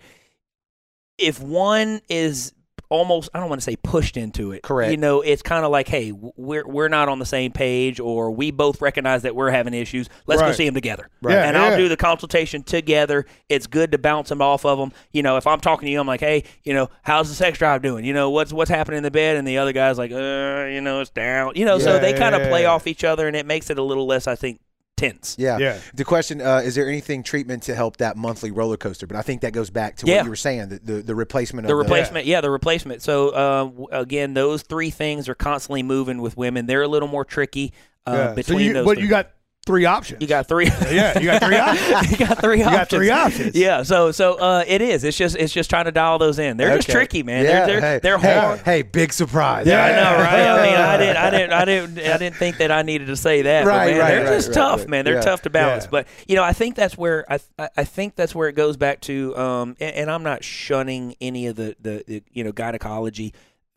if one is almost, I don't want to say pushed into it. Correct. You know, it's kind of like, hey, we're we're not on the same page, or we both recognize that we're having issues. Let's go see them together. Right. Yeah, and yeah. I'll do the consultation together. It's good to bounce them off of them. You know, if I'm talking to you, I'm like, hey, you know, how's the sex drive doing? You know, what's what's happening in the bed? And the other guy's like, uh, you know, it's down. You know, so they kind of yeah, play yeah. off each other, and it makes it a little less, I think, tense. Yeah. Yeah. The question uh, is there anything treatment to help that monthly roller coaster? But I think that goes back to Yeah. what you were saying the, the, the replacement The of replacement, yeah, the replacement. So uh, again, those three things are constantly moving with women. They're a little more tricky uh, Yeah. So between you, those. but three. you got three options. you got three. yeah, you got three [laughs] options. you got three You options. got three options. Yeah. So so uh, it is. It's just it's just trying to dial those in. They're just tricky, man. Yeah, they're they're, hey, they're hard. Hey, big surprise. Yeah. I know, right? I mean, I didn't, I [laughs] didn't, I didn't, I didn't, think that I needed to say that. Right, man, right, they're right, just right, tough, right. man. They're Yeah. tough to balance. Yeah. But you know, I think that's where I, I- I think that's where it goes back to. Um, and, and I'm not shunning any of the, the, the, you know, gynecology.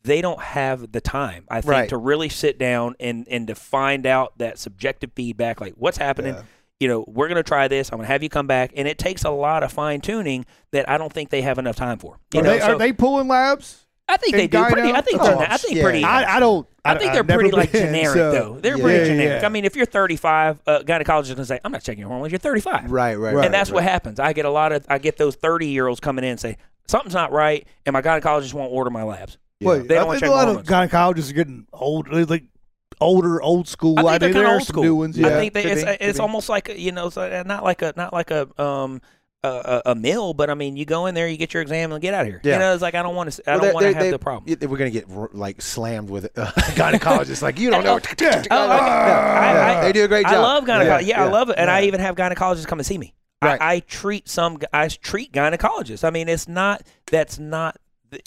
They don't have the time, I think, Right. to really sit down and and to find out that subjective feedback, like what's happening. Yeah. You know, we're going to try this. I'm going to have you come back, and it takes a lot of fine tuning that I don't think they have enough time for. You Are know, they, so are they pulling labs? I think they do pretty. I think they're, Oh, I think yeah. pretty. I, I don't. I think they're pretty like [laughs] been, generic so- though. They're Yeah. pretty generic. yeah. I mean, if you're 35, uh, gynecologist is gonna say, "I'm not checking your hormones. You're 35." Right, right, Right. and that's what happens. I get a lot of I get those 30 year olds coming in and say something's not right, and my gynecologist won't order my labs. Wait, They don't I think a lot hormones. of gynecologists are getting old, they're like older, old school. I think I they're kind there of are old some school. new ones. I think they, it's be, could it's be. almost like you know, it's uh, not like a not like a um a, a a mill, but I mean, you go in there, you get your exam, and get out of here. Yeah. You know, it's like I don't want to. I Well, don't want to have they- the problem. yeah, We're gonna get like slammed with uh, [laughs] gynecologists. like you don't know. [laughs] Yeah. Oh, I- I- Yeah, I- they do a great job. I love gynecology. Yeah, I love it, and I even have gynecologists come and see me. Right. I, I treat some. I treat gynecologists. I mean, it's not. That's not.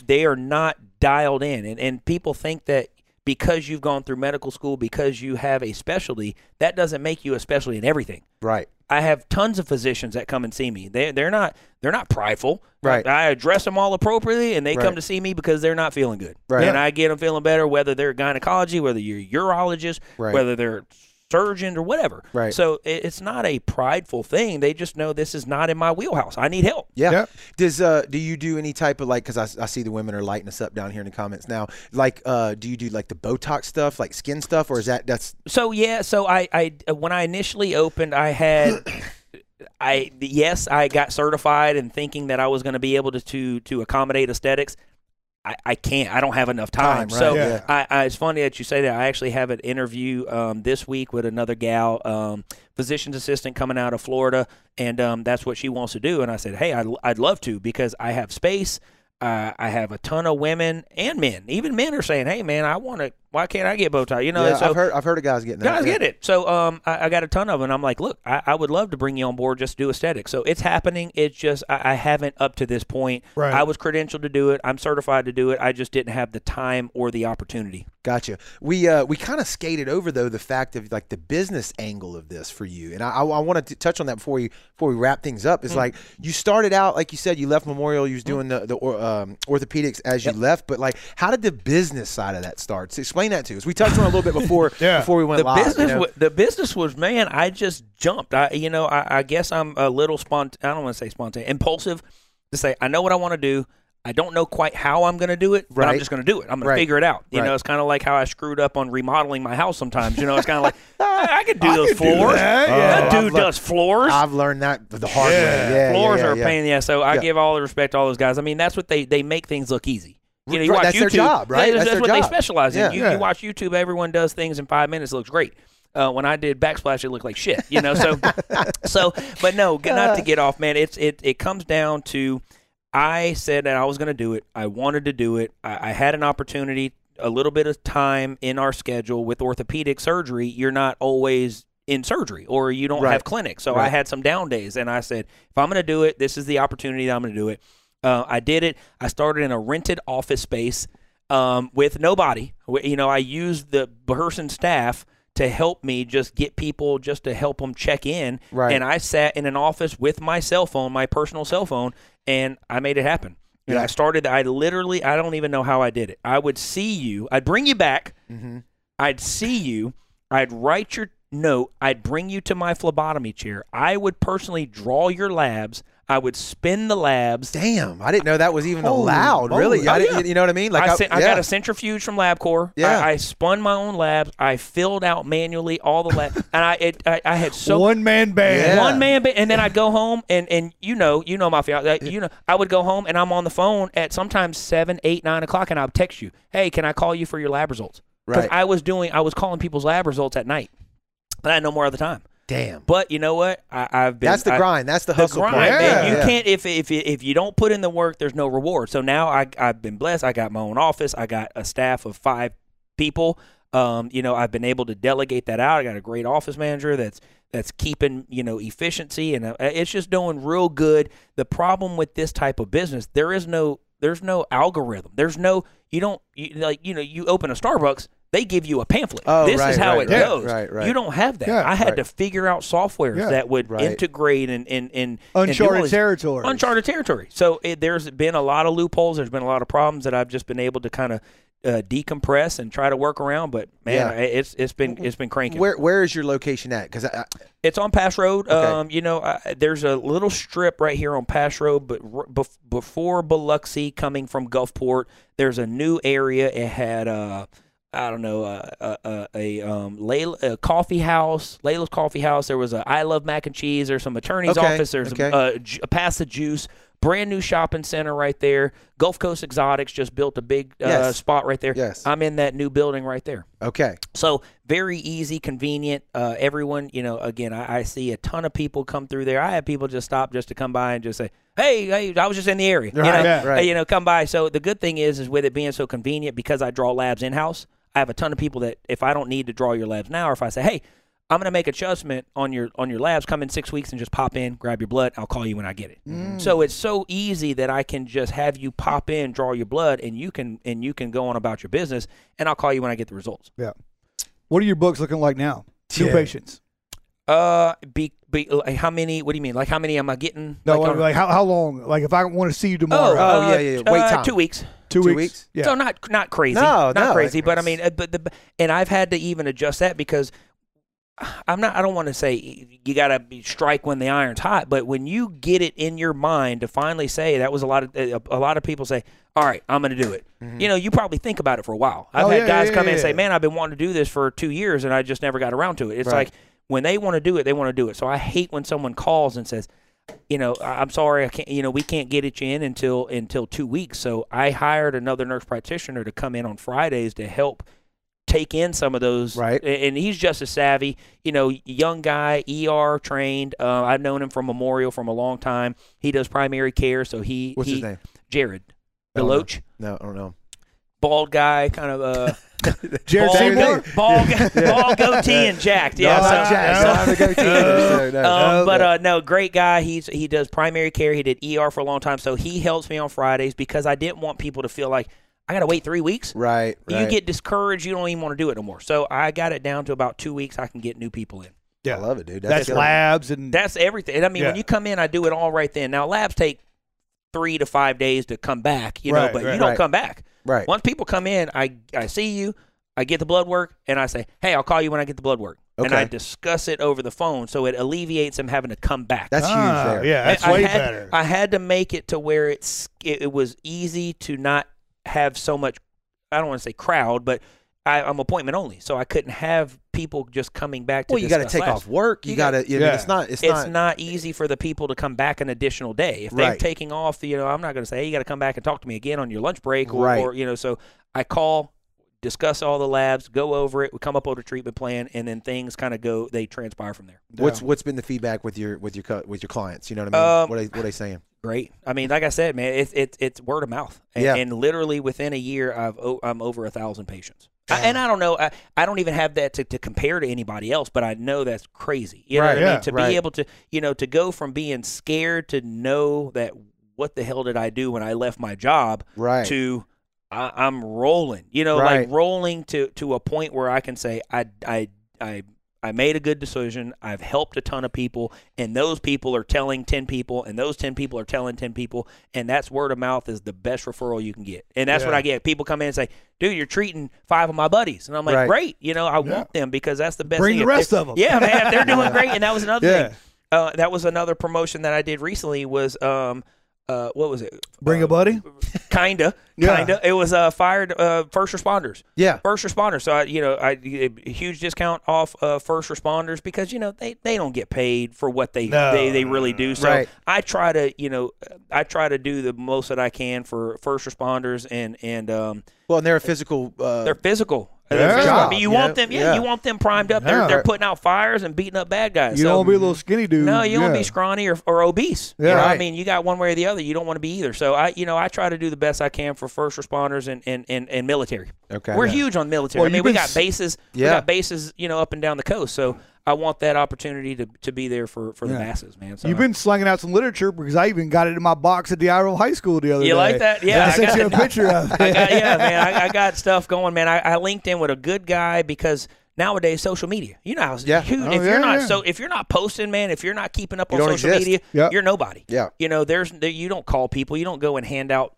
They are not dialed in, and and people think that because you've gone through medical school, because you have a specialty, that doesn't make you a specialty in everything. Right. I have tons of physicians that come and see me. They they're not they're not prideful. Right. I address them all appropriately, and they Right. come to see me because they're not feeling good. Right. And I get them feeling better, whether they're gynecology, whether you're a urologist, Right. whether they're surgeon or whatever. Right. So it's not a prideful thing. They just know this is not in my wheelhouse. I need help. Yeah. Yep. Does uh do you do any type of like because I, I see the women are lighting us up down here in the comments now. Like uh do you do like the Botox stuff, like skin stuff, or is that that's So yeah, so I, I when I initially opened, I had, [coughs] I yes, I got certified and thinking that I was going to be able to to to accommodate aesthetics. I, I can't. I don't have enough time. Time, right, so yeah. I, I, it's funny that you say that. I actually have an interview um, this week with another gal, um, physician's assistant coming out of Florida, and um, that's what she wants to do. And I said, hey, I'd, I'd love to because I have space. Uh, I have a ton of women and men. Even men are saying, "Hey, man, I want to. Why can't I get Botox?" You know, yeah, so I've heard I've heard of guys getting that. Guys yeah. get it. So um, I, I got a ton of them. And I'm like, look, I, I would love to bring you on board just to do aesthetics. So it's happening. It's just I, I haven't up to this point. Right. I was credentialed to do it. I'm certified to do it. I just didn't have the time or the opportunity. Gotcha. We uh, we kind of skated over though the fact of like the business angle of this for you, and I, I, I wanted to touch on that before we before we wrap things up. Is like you started out like you said you left Memorial, you was doing the the or, um, orthopedics as you left, but like how did the business side of that start? So explain that to us. We touched on it a little bit before [laughs] Yeah. before we went the live. business, you know? wa- the business was man. I just jumped. I, you know, I, I guess I'm a little spont. I don't want to say spontaneous, impulsive. To say, I know what I want to do. I don't know quite how I'm going to do it, but I'm just going to do it. I'm going Right. to figure it out. You Right. know, it's kind of like how I screwed up on remodeling my house sometimes. You know, it's kind of like [laughs] I, I could do those could do floors. that, yeah. Uh, that Oh, dude I've le- does floors. I've learned that the hard Yeah. way. Yeah, floors yeah, are yeah, a pain in the ass. So I Yeah. give all the respect to all those guys. I mean, that's what they they make things look easy. You know, you Right, watch that's YouTube. their job, right? Yeah, That's That's, their what they specialize in. Yeah. You, Yeah. you watch YouTube, everyone does things in five minutes. It looks great. Uh, when I did backsplash, it looked like shit. You know, so [laughs] so. But no, not to get off, man. It's it it comes down to. I said that I was going to do it. I wanted to do it. I, I had an opportunity, a little bit of time in our schedule with orthopedic surgery. You're not always in surgery or you don't Right. have clinics. So I had some down days and I said, if I'm going to do it, this is the opportunity that I'm going to do it. Uh, I did it. I started in a rented office space um, with nobody. You know, I used the person staff to help me just get people, just to help them check in. Right. And I sat in an office with my cell phone, my personal cell phone, and I made it happen. And Yeah. I started, I literally, I don't even know how I did it. I would see you, I'd bring you back, Mm-hmm. I'd see you, I'd write your note, I'd bring you to my phlebotomy chair. I would personally draw your labs, I would spin the labs. Damn, I didn't know that was even Holy allowed. moly. Really, I Oh, didn't, yeah. you know what I mean? Like I, sent, I yeah. got a centrifuge from LabCorp. Yeah. I, I spun my own labs. I filled out manually all the labs, and I, it, I I had so One man band. Yeah. one man, ba- and then I'd go home, and and you know, you know my fiance, you know, I would go home, and I'm on the phone at sometimes seven, eight, nine o'clock, and I'd text you, hey, can I call you for your lab results? Because Right. I was doing, I was calling people's lab results at night, but I had no more of the time. Damn. But you know what? I, I've been That's the I- grind. That's the hustle. the grind. Yeah. man. You Yeah. can't if if if you don't put in the work, there's no reward. So now I I've been blessed. I got my own office. I got a staff of five people. Um, you know, I've been able to delegate that out. I got a great office manager that's that's keeping you know efficiency, and uh, it's just doing real good. The problem with this type of business, there is no there's no algorithm. There's no you don't you, like you know you open a Starbucks. They give you a pamphlet. Oh, this right, is how right, it right, goes. right, right. You don't have that. Yeah. I had to figure out software Yeah. that would integrate and and and Uncharted territory. uncharted territory. So it, there's been a lot of loopholes. There's been a lot of problems that I've just been able to kind of uh, decompress and try to work around. But man, Yeah. It's it's been it's been cranking. Where where is your location at? Because I, I, It's on Pass Road. Okay. Um, you know, uh, there's a little strip right here on Pass Road, but r- bef- before Biloxi, coming from Gulfport, there's a new area. It had uh, I don't know, uh, uh, uh, a um, Layla, a coffee house, Layla's Coffee House. There was a I Love Mac and Cheese. There's some attorney's Okay, office. There's okay. a, a, a Pass the Juice. Brand new shopping center right there. Gulf Coast Exotics just built a big uh, Yes. spot right there. Yes. I'm in that new building right there. okay. So very easy, convenient. Uh, everyone, you know, again, I, I see a ton of people come through there. I have people just stop just to come by and just say, "Hey, hey, I was just in the area." You Right, know, yeah. right. You know, come by. So the good thing is, is with it being so convenient, because I draw labs in house. I have a ton of people that if I don't need to draw your labs now, or if I say, "Hey," I'm going to make adjustment on your on your labs. Come in six weeks and just pop in, grab your blood. I'll call you when I get it. Mm. So it's so easy that I can just have you pop in, draw your blood, and you can and you can go on about your business, and I'll call you when I get the results. Yeah. What are your books looking like now? New Yeah. patients. Uh, be, be like how many? What do you mean? Like how many am I getting? No, like, like, on- how, how long? Like if I want to see you tomorrow, Oh, uh, yeah, yeah, yeah. Wait uh, time. two weeks. two, two weeks. weeks? Yeah. So not not crazy. No, not no, crazy. But I mean, uh, but the and I've had to even adjust that because I'm not. I don't want to say you got to strike when the iron's hot, but when you get it in your mind to finally say that was a lot of a, a lot of people say, "All right, I'm going to do it." You know, you probably think about it for a while. I've Oh, had yeah, guys yeah, come in and say, "Man, I've been wanting to do this for two years and I just never got around to it." It's Right. like when they want to do it, they want to do it. So I hate when someone calls and says. you know, I'm sorry, I can't. You know, we can't get it in until until two weeks. So I hired another nurse practitioner to come in on Fridays to help take in some of those. Right. And he's just as savvy. You know, young guy, ER trained. Uh, I've known him from Memorial from a long time. He does primary care, so he What's he, his name? Jared. Deloach, No, I don't know. bald guy, kind of uh, [laughs] Jared bald, Seymour? bald, bald goatee and jacked. Yeah, no, so- not Jack. so- Don't have to go to either, so no. [laughs] um, but no. uh, no, great guy. He's he does primary care. He did ER for a long time, so he helps me on Fridays because I didn't want people to feel like I got to wait three weeks. right, right. You get discouraged. You don't even want to do it no more. So I got it down to about two weeks. I can get new people in. Yeah. I love it, dude. That's killer. labs and That's everything. And I mean, Yeah. when you come in, I do it all right then. Now labs take three to five days to come back. You Right, know, but right. you don't Right. come back. Right. Once people come in, I I see you, I get the blood work, and I say, hey, I'll call you when I get the blood work, and I discuss it over the phone, so it alleviates them having to come back. That's Ah, huge there. Yeah, that's I way had, better. I had to make it to where it's it, it was easy to not have so much. I don't want to say crowd, but I, I'm appointment only, so I couldn't have people just coming back. To Well, you got to take labs. off work. You, You got got- to. You know, Yeah. it's not. It's, It's not. not, easy for the people to come back an additional day. If they're Right. taking off, you know, I'm not going to say, hey, you got to come back and talk to me again on your lunch break, or, Right. or you know. So I call, discuss all the labs, go over it, we come up with a treatment plan, and then things kind of go. They transpire from there. What's what's been the feedback with your with your with your clients? You know what I mean? Um, what are, what are they saying? Great. I mean, like I said, man, it's it's it's word of mouth, and, Yeah. and literally within a year, I've o- I'm over a thousand patients. I, and I don't know, I, I don't even have that to, to compare to anybody else, but I know that's crazy. You know Right, what I mean? To right. be able to, you know, to go from being scared to know that what the hell did I do when I left my job Right. to I, I'm rolling. You know, Right. like rolling to to a point where I can say I I I I made a good decision. I've helped a ton of people, and those people are telling ten people, and those ten people are telling ten people, and that's word of mouth is the best referral you can get. And that's what I get. People come in and say, "Dude, you're treating five of my buddies," and I'm like, Right. "Great, you know, I Yeah. want them because that's the best." Bring thing. the rest of them. Yeah, man, they're doing [laughs] great, and that was another Yeah. thing. Uh, that was another promotion that I did recently. Was um, uh, what was it? Bring Uh, a buddy. [laughs] Kinda, Yeah. kinda. It was uh, fired uh, first responders. yeah. First responders. So I, you know, I a huge discount off uh, first responders because you know they, they don't get paid for what they No. they, they really do. So Right. I try to you know I try to do the most that I can for first responders and and um, Well, and they're a physical. Uh, they're physical. Yeah. They're. I mean, you, Job, want them, yeah, Yeah. you want them primed up. Yeah. They're they're putting out fires and beating up bad guys. You so, don't want to be a little skinny dude. no, you don't want to be scrawny or, or obese. Yeah. You know, I mean, you got one way or the other. You don't want to be either. So I, you know, I try to do the best I can for first responders and and, and, and military. okay. We're huge on military. Well, I mean, we got bases. We Yeah. got bases, you know, up and down the coast. So I want that opportunity to, to be there for, for the masses, man. So You've been slinging out some literature because I even got it in my box at the Iowa High School the other day. You like that? Yeah, I I sent got you a picture of it. [laughs] I got, yeah, man, I, I [laughs] got stuff going, man. I, I linked in with a good guy because nowadays social media, you know, how Yeah. huge. Oh, if yeah, you're not yeah. so, if you're not posting, man, if you're not keeping up You on social exist. media, Yep. you're nobody. Yeah. You know, there's you don't call people, you don't go and hand out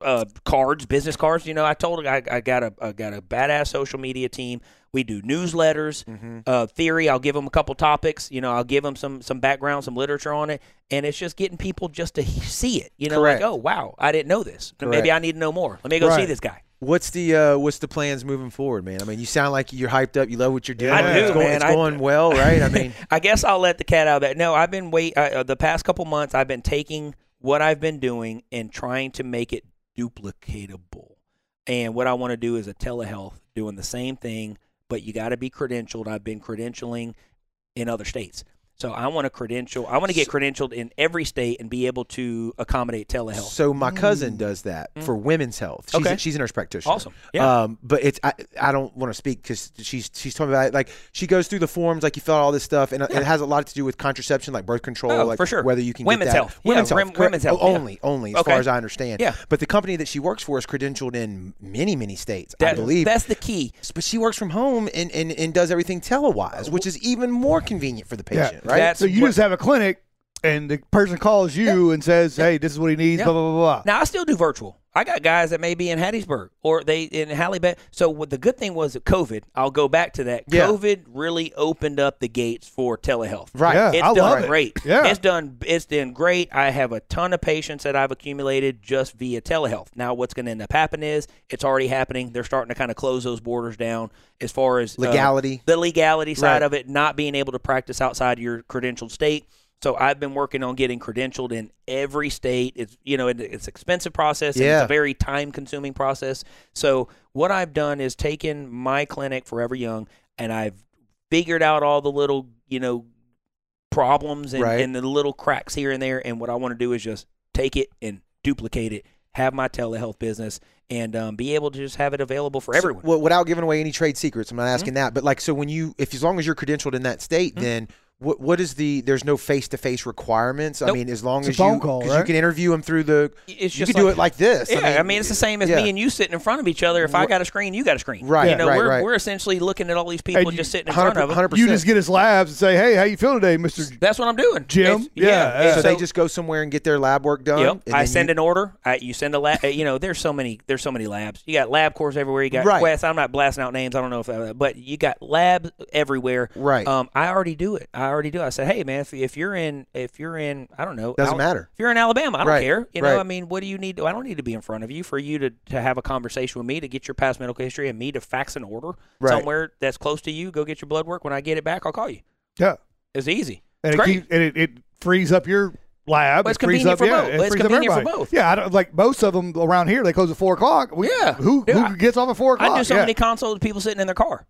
uh, cards, business cards. You know, I told I, I got a I got a badass social media team. We do newsletters, Mm-hmm. uh, theory. I'll give them a couple topics. You know, I'll give them some some background, some literature on it, and it's just getting people just to see it. You know, Correct. like oh wow, I didn't know this. Correct. Maybe I need to know more. Let me go see this guy. What's the uh, what's the plans moving forward, man? I mean, you sound like you're hyped up. You love what you're doing. I It's do, going, man. It's I- going well, right? I mean, [laughs] I guess I'll let the cat out of that. No, I've been wait uh, the past couple months. I've been taking what I've been doing and trying to make it duplicatable. And what I want to do is a telehealth doing the same thing, but you got to be credentialed. I've been credentialing in other states. So I want to credential. I want to get credentialed in every state and be able to accommodate telehealth. so my cousin does that for women's health. She's, Mm. Okay. a, she's a nurse practitioner. Awesome. Yeah. Um, but it's I, I don't want to speak because she's she's talking about it. like she goes through the forms like you fill out all this stuff and it has a lot to do with contraception like birth control Oh, like for sure. whether you can Women's get that. health. Women's rem- health correct. women's health, Oh, yeah. only only as Okay. far as I understand Yeah. but the company that she works for is credentialed in many many states I believe that's the key. but she works from home and, and, and does everything telewise which is even more convenient for the Yeah. patient right That's So you what- just have a clinic, and the person calls you and says, "Hey, this is what he needs." Yeah. Blah blah blah blah. Now I still do virtual. I got guys that may be in Hattiesburg or they in Halliburton. So what the good thing was that COVID. I'll go back to that. Yeah. COVID really opened up the gates for telehealth. right Yeah. It's I done love it. great. Yeah. It's done it's done great. I have a ton of patients that I've accumulated just via telehealth. Now what's going to end up happening is it's already happening. They're starting to kind of close those borders down as far as uh, Legality. the legality side Right. of it, not being able to practice outside your credentialed state. So I've been working on getting credentialed in every state. It's you know it's expensive process. And Yeah. It's a very time consuming process. So what I've done is taken my clinic Forever Young and I've figured out all the little you know problems and, Right. and the little cracks here and there. And what I want to do is just take it and duplicate it. Have my telehealth business and um, be able to just have it available for So, everyone. well, without giving away any trade secrets, I'm not Mm-hmm. asking that. But like, so when you, if as long as you're credentialed in that state, then what what is the? There's no face to face requirements. I mean, as long It's as you, call, 'cause right? you can interview them through the. it's you just can do it like this. Yeah, I mean, it's the same as yeah. me and you sitting in front of each other. If I got a screen, you got a screen. Right, You know, right, we're, right. we're essentially looking at all these people you- just sitting in front of them. Hundred You just get his labs and say, "Hey, how you feel today, Mister That's what I'm doing. Jim?" It's- Yeah, and So, yeah. they just go somewhere and get their lab work done. Yep. and I send you, an order. I, you send a lab. You know, there's so many. There's so many labs. You got LabCorps everywhere. You got Right. Quest. I'm not blasting out names. I don't know if, uh, but you got labs everywhere. Right. Um, I already do it. I already do. I said, hey man, if, if you're in, if you're in, I don't know, Doesn't Al- matter. If you're in Alabama, I don't Right, care. You know, right. I mean, what do you need? To, I don't need to be in front of you for you to, to have a conversation with me to get your past medical history and me to fax an order Right. somewhere that's close to you. Go get your blood work. When I get it back, I'll call you. Yeah, It's easy. and It's it, and it, it frees up your lab. But it's it convenient up, for yeah, both. it It's convenient for both. Yeah, I don't, like most of them around here, they close at four o'clock. We- Yeah. who who gets off at four o'clock? I do so yeah. many consults with people sitting in their car.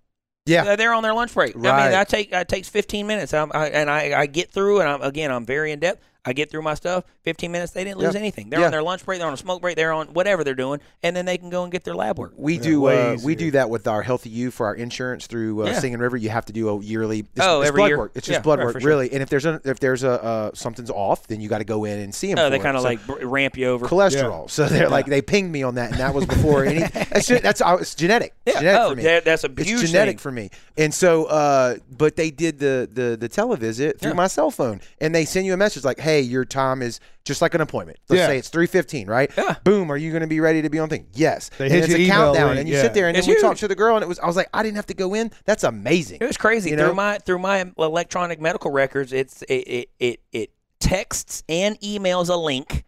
Yeah. They're on their lunch break. I mean, I take it takes 15 minutes, I, and I, I get through, and I'm again, I'm very in depth. I get through my stuff. 15 minutes, they didn't lose Yeah. anything. They're Yeah. on their lunch break, they're on a smoke break, they're on whatever they're doing, and then they can go and get their lab work. We Yeah, do uh, we do that with our Healthy You for our insurance through uh, Yeah. Singing River. You have to do a yearly. It's, Oh, it's every blood year? work. It's just Yeah, blood right, work, sure. really. And if there's a if there's a uh, something's off, then you got to go in and see them. Oh, they kind of So- like ramp you over. cholesterol. So they're like they pinged me on that, and that was before any. That's ju- that's uh, it's genetic. Yeah. genetic Oh, for me. that- that's a it's genetic thing. for me. And so, uh, but they did the the the televisit through Yeah. my cell phone, and they send you a message like, "Hey, your time is just like an appointment. Let's Yeah. say it's three fifteen, right? Yeah. Boom. Are you going to be ready to be on thing? Yes. They and hit it's a countdown, link, and you yeah. sit there, and It's then we talked to the girl, and it was I was like, I didn't have to go in. That's amazing. It was crazy You through know? my through my electronic medical records. It's it it it, it texts and emails a link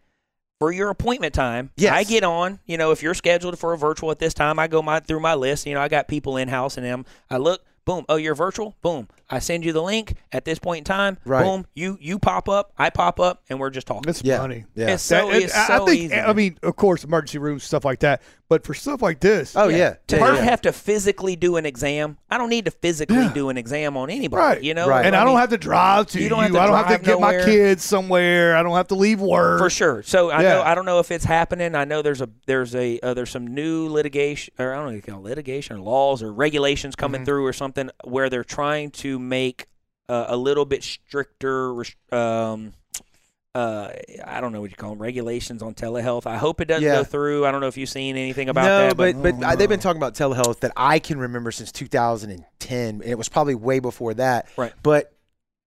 for your appointment time. Yes. I get on. You know, if you're scheduled for a virtual at this time, I go my through my list. You know, I got people in house and them. I look. Boom. Oh, you're virtual. Boom. I send you the link at this point in time. Right. Boom. You you pop up. I pop up, and we're just talking. It's Yeah. money. Yeah. It's so, That- it's I- so I think. easy. I mean, of course, emergency rooms, stuff like that. But for stuff like this, oh yeah. to Yeah, not yeah. have to physically do an exam, I don't need to physically Yeah. do an exam on anybody. Right. You know, Right. and I, don't have to drive to you you. don't have to I don't have to drive get my kids somewhere. I don't have to leave work. for sure. So I know I don't know if it's happening. I know there's a there's a uh, there's some new litigation or I don't know if you call it litigation or laws or regulations coming Mhm. through or something where they're trying to make uh, a little bit stricter. Um, uh, I don't know what you call them regulations on telehealth. I hope it doesn't Yeah. go through. I don't know if you've seen anything about no, that. but but, Oh, uh, they've been talking about telehealth that I can remember since 2010, and it was probably way before that. Right. But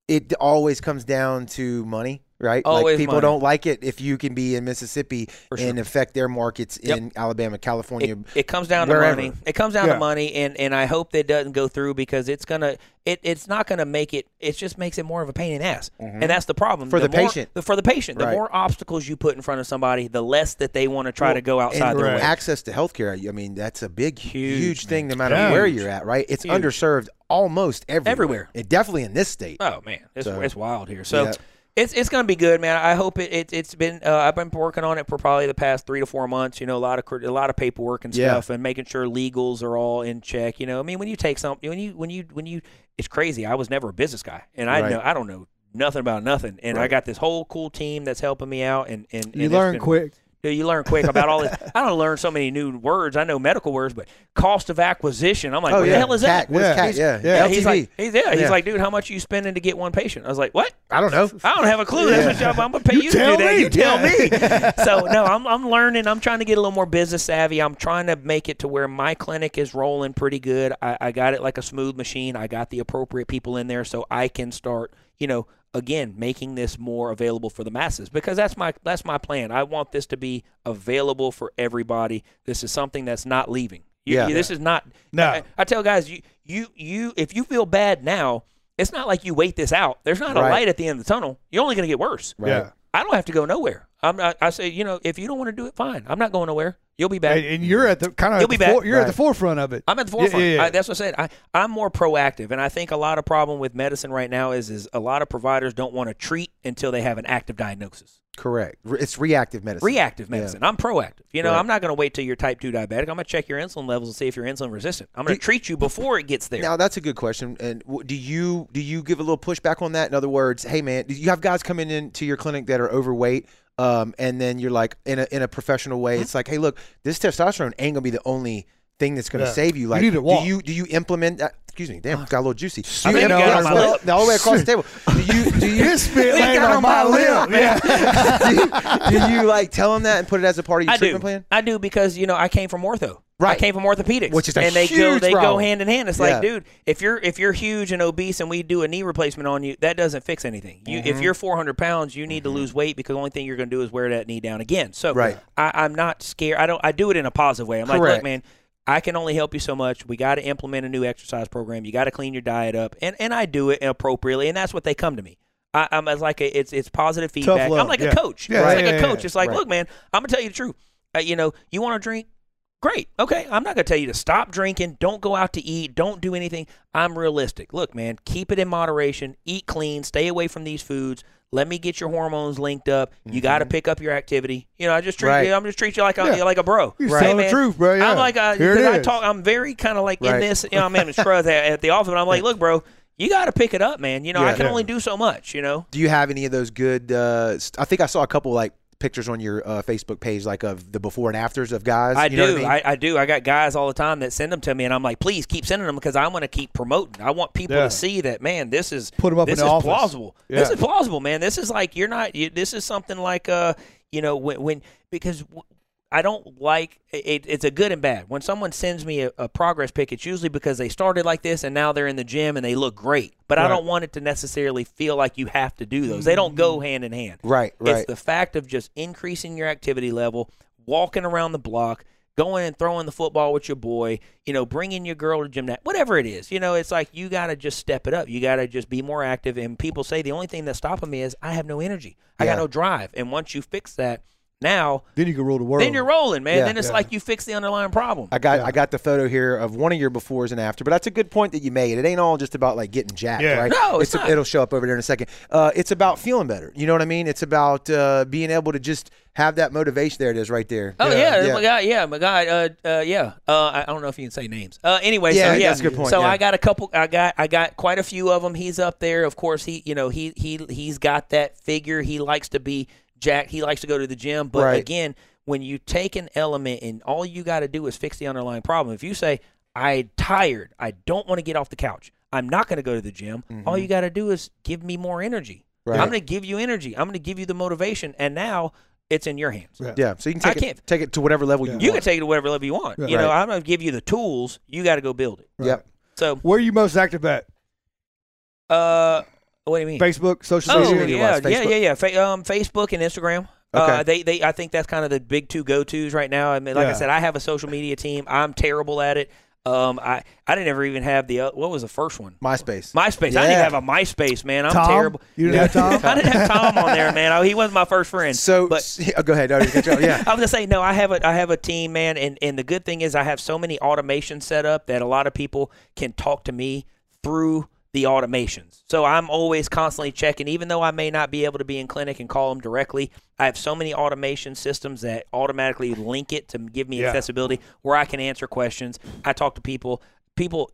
it always comes down to money, right? Always like people don't like it if you can be in Mississippi sure. and affect their markets Yep. in Alabama, California. it, it comes down wherever. to money. It comes down Yeah. to money, and, and I hope that doesn't go through because it's gonna it, it's not gonna make it. It just makes it more of a pain in the ass, mm-hmm. and that's the problem For the more- patient. For the patient, the Right. more obstacles you put in front of somebody, the less that they want to try to go outside their Right. way. access to healthcare. I mean, that's a big, huge, Huge, thing, no matter Yeah. where you're at, right? It's Huge. underserved almost everywhere. Everywhere. It, definitely in this state. Oh man, it's, So- it's wild here. So Yeah. It's it's gonna be good, man. I hope it, it it's been. Uh, I've been working on it for probably the past three to four months. You know, a lot of cr- a lot of paperwork and Yeah. stuff, and making sure legals are all in check. You know, I mean, when you take something, when you when you when you, it's crazy. I was never a business guy, and I Right. know I don't know nothing about nothing, and I got this whole cool team that's helping me out, and and, and You learn been- quick. Dude, you learn quick about all this. [laughs] I don't learn so many new words. I know medical words, but cost of acquisition. I'm like, Oh what yeah, the hell is that? Cat, what's Yeah. cat? He's- Yeah, yeah, He's like, he's, yeah, he's Yeah. like, dude, how much are you spending to get one patient? I was like, what? I don't know. I don't have a clue. That's Yeah. what job I'm gonna pay you, You to do tell that. me. You tell Yeah. me. [laughs] so no, I'm I'm learning. I'm trying to get a little more business savvy. I'm trying to make it to where my clinic is rolling pretty good. I, I got it like a smooth machine. I got the appropriate people in there, so I can start. You know, again, making this more available for the masses because that's my that's my plan. I want this to be available for everybody. This is something that's not leaving. You, Yeah. you- this is not. No. I, I tell guys, you you you if you feel bad now. It's not like you wait this out. There's not a light at the end of the tunnel. You're only going to get worse. Right. Yeah. I don't have to go nowhere. I'm not, I say, you know, if you don't want to do it, fine. I'm not going nowhere. You'll be back. and, and you're at the kind of You'll be back. fore- you're at the forefront of it. I'm at the forefront. yeah, yeah. I, that's what I said. I, I'm more proactive, and I think a lot of problem with medicine right now is is a lot of providers don't want to treat until they have an active diagnosis. Correct. It's reactive medicine. Reactive medicine. I'm proactive. You know, Right. I'm not going to wait till you're type 2 diabetic. I'm going to check your insulin levels and see if you're insulin resistant. I'm going to treat you before it gets there. Now that's a good question. And do you do you give a little pushback on that? In other words, hey man, do you have guys coming into your clinic that are overweight, um, and then you're like in a in a professional way, it's like, hey, look, this testosterone ain't gonna be the only thing that's gonna Yeah. save you. You Like, walk. do you do you implement that? Excuse me, damn, got a little juicy. Do I you think you got on my well, lip. all the way across the table. Do you do you His spit He landed got on on my my lip. lip, Yeah. [laughs] do you, do you like tell them that and put it as a part of your I do. treatment plan? I do because you know I came from ortho. Right. I came from orthopedics, Which is a and they go huge they go hand in hand. It's Yeah. like, dude, if you're if you're huge and obese and we do a knee replacement on you, that doesn't fix anything. You Mm-hmm. if you're 400 pounds, you need to lose weight because the only thing you're going to do is wear that knee down again. So Right. I, I'm not scared. I don't. I do it in a positive way. I'm like, Correct. look, man. I can only help you so much. We got to implement a new exercise program. You got to clean your diet up, and and I do it appropriately, and that's what they come to me. I, I'm as like a, it's it's positive feedback. love, I'm like yeah. a coach. Yeah, it's yeah, like yeah, a coach. It's like, Right. look, man, I'm gonna tell you the truth. Uh, you know, you want to drink? Great. Okay. I'm not going to tell you to stop drinking. Don't go out to eat. Don't do anything. I'm realistic. Look, man, keep it in moderation. Eat clean. Stay away from these foods. Let me get your hormones linked up. You got to pick up your activity. You know, I just treat Right. you. I'm just treat you like a Yeah. like a bro. You're Hey, telling the truth, bro. Yeah. I'm like, uh, Here it I is. talk. I'm very kind of like in this. You know, I'm in [laughs] scrubs at, at the office, but I'm like, look, bro, you got to pick it up, man. You know, I can Yeah. only do so much. You know. Do you have any of those good? Uh, I think I saw a couple like pictures on your uh, Facebook page, like of the before and afters of guys. I you know do. what I, mean? I, I do. I got guys all the time that send them to me, and I'm like, please keep sending them because I want to keep promoting. I want people Yeah. to see that, man, this is put them up this in the is office. plausible. This is plausible, man. This is like you're not. You, this is something like uh, you know, when when because. I don't like it, it's a good and bad. When someone sends me a, a progress pic, it's usually because they started like this and now they're in the gym and they look great. But I don't want it to necessarily feel like you have to do those. They don't go mm. hand in hand. right, right. It's the fact of just increasing your activity level, walking around the block, going and throwing the football with your boy, you know, bringing your girl to gymnast, whatever it is. You know, it's like you got to just step it up. You got to just be more active. And people say the only thing that's stopping me is I have no energy. I Yeah. got no drive. And once you fix that, now Then you can rule the world. then you're rolling, man. Yeah. then it's Yeah. like you fix the underlying problem. I got Yeah. I got the photo here of one of your befores and after, but that's a good point that you made. It ain't all just about like getting jacked, Yeah. right? No, it's a- not. it'll show up over there in a second. Uh, it's about feeling better. You know what I mean? It's about uh, being able to just have that motivation. There it is, right there. Oh Yeah, yeah, yeah. my guy, yeah, my guy, uh, uh, yeah. Uh, I I don't know if you can say names. Uh, anyway, Yeah, so yeah, that's a good point, So yeah. I got a couple. I got, I got quite a few of them. He's up there. Of course, he, you know, he, he, he's got that figure. He likes to be jacked. He likes to go to the gym. But Right. again, when you take an element and all you got to do is fix the underlying problem. If you say, "I'm tired. I don't want to get off the couch. I'm not going to go to the gym," all you got to do is give me more energy. Mm-hmm. Right. I'm going to give you energy. I'm going to give you the motivation, and now it's in your hands. Yeah. Yeah, so you can I take it, take it to whatever level you Yeah. You want. can take it to whatever level you want. Yeah. You know, Right. I'm going to give you the tools. You got to go build it. Yep. So, Where are you most active at? uh, what do you mean? Facebook, social Oh media. media yeah, wise, yeah, yeah, yeah. Fa- um, Facebook and Instagram. Okay. Uh, they, they, I think that's kind of the big two go tos right now. I mean, like I said, I have a social media team. I'm terrible at it. Um, I, I didn't ever even have the uh, what was the first one? MySpace. MySpace. I didn't even have a MySpace, man. I'm Tom? terrible. You didn't have Tom? [laughs] I didn't have Tom on there, man. Oh, he wasn't my first friend. So but oh, go ahead. No, you got your- yeah. [laughs] I was gonna say no. I have a I have a team, man, and and the good thing is I have so many automations set up that a lot of people can talk to me through the automations. So I'm always constantly checking, even though I may not be able to be in clinic and call them directly. I have so many automation systems that automatically link it to give me Yeah. accessibility where I can answer questions. I talk to people. People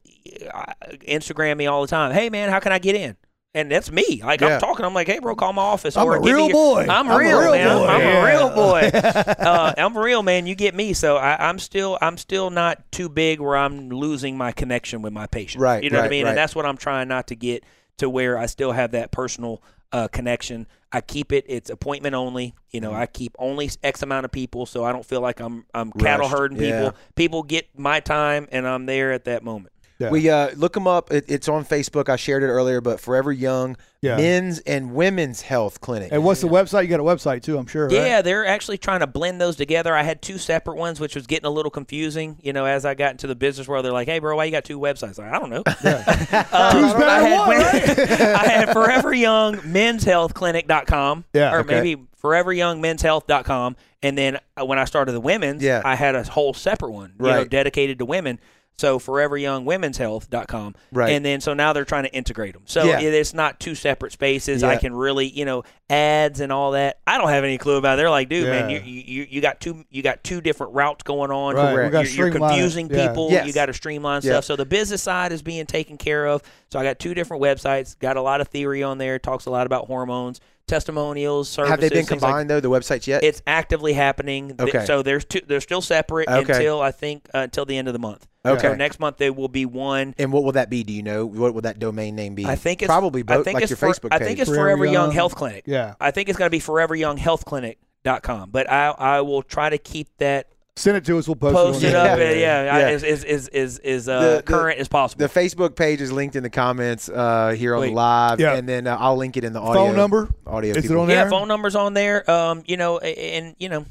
Instagram me all the time. Hey man, how can I get in? And that's me. Like Yeah. I'm talking. I'm like, hey bro, call my office. I'm or a real your- boy. I'm, I'm a real, real man. I'm- boy. I'm, Yeah. a real boy. [laughs] uh, I'm real, man. You get me. So I, I'm still, I'm still not too big where I'm losing my connection with my patient. Right, You know what I mean? right. And that's what I'm trying not to get to where I still have that personal uh, connection. I keep it. It's appointment only. You Mm-hmm. know, I keep only X amount of people, so I don't feel like I'm I'm cattle Rushed, herding yeah. people. People get my time, and I'm there at that moment. Yeah. We uh, look them up. It, it's on Facebook. I shared it earlier. But Forever Young Yeah. Men's and Women's Health Clinic. And what's the website? You got a website too, I'm sure. right? Yeah, they're actually trying to blend those together. I had two separate ones, which was getting a little confusing. You know, as I got into the business world, they're like, "Hey, bro, why you got two websites?" Like, I don't know. Um, [laughs] Who's better I had, one, right? [laughs] I had Forever Young Men's Health Clinic.com. Yeah, or okay. maybe Forever Young Men's Health.com. And then uh, when I started the women's, Yeah. I had a whole separate one, you know, Right. dedicated to women. So Forever Young Women's Health.com. Right. And then so now they're trying to integrate them. So Yeah. it, it's not two separate spaces. I can really, you know, ads and all that. I don't have any clue about it. They're like, dude, man, you, you you got two you got two different routes going on. Right, we Correct. gotta You're, you're confusing Yeah. people. Yes. You got to streamline Yeah. stuff. So the business side is being taken care of. So I got two different websites. Got a lot of theory on there. Talks a lot about hormones, testimonials, services. Have they been things like- combined though? The websites yet? it's actively happening. Okay. So there's two. They're still separate Okay. until I think uh, until the end of the month. Okay. So next month they will be one. and what will that be? Do you know? What will that domain name be? I think it's probably both, I think like it's your for- Facebook I think it's Forever Forever Young Young. Health Clinic. Yeah. I think it's going to be Forever Young Health Clinic.com. But I I will try to keep that Send it to us. We'll post, post it. it up. there. Yeah, I- Yeah. is is is is, is uh, The- the- current as possible. the Facebook page is linked in the comments uh, here on the live, Yeah. and then uh, I'll link it in the audio. Phone number. Audio. Is it people. on yeah, there? phone numbers on there. Um, you know, and you know,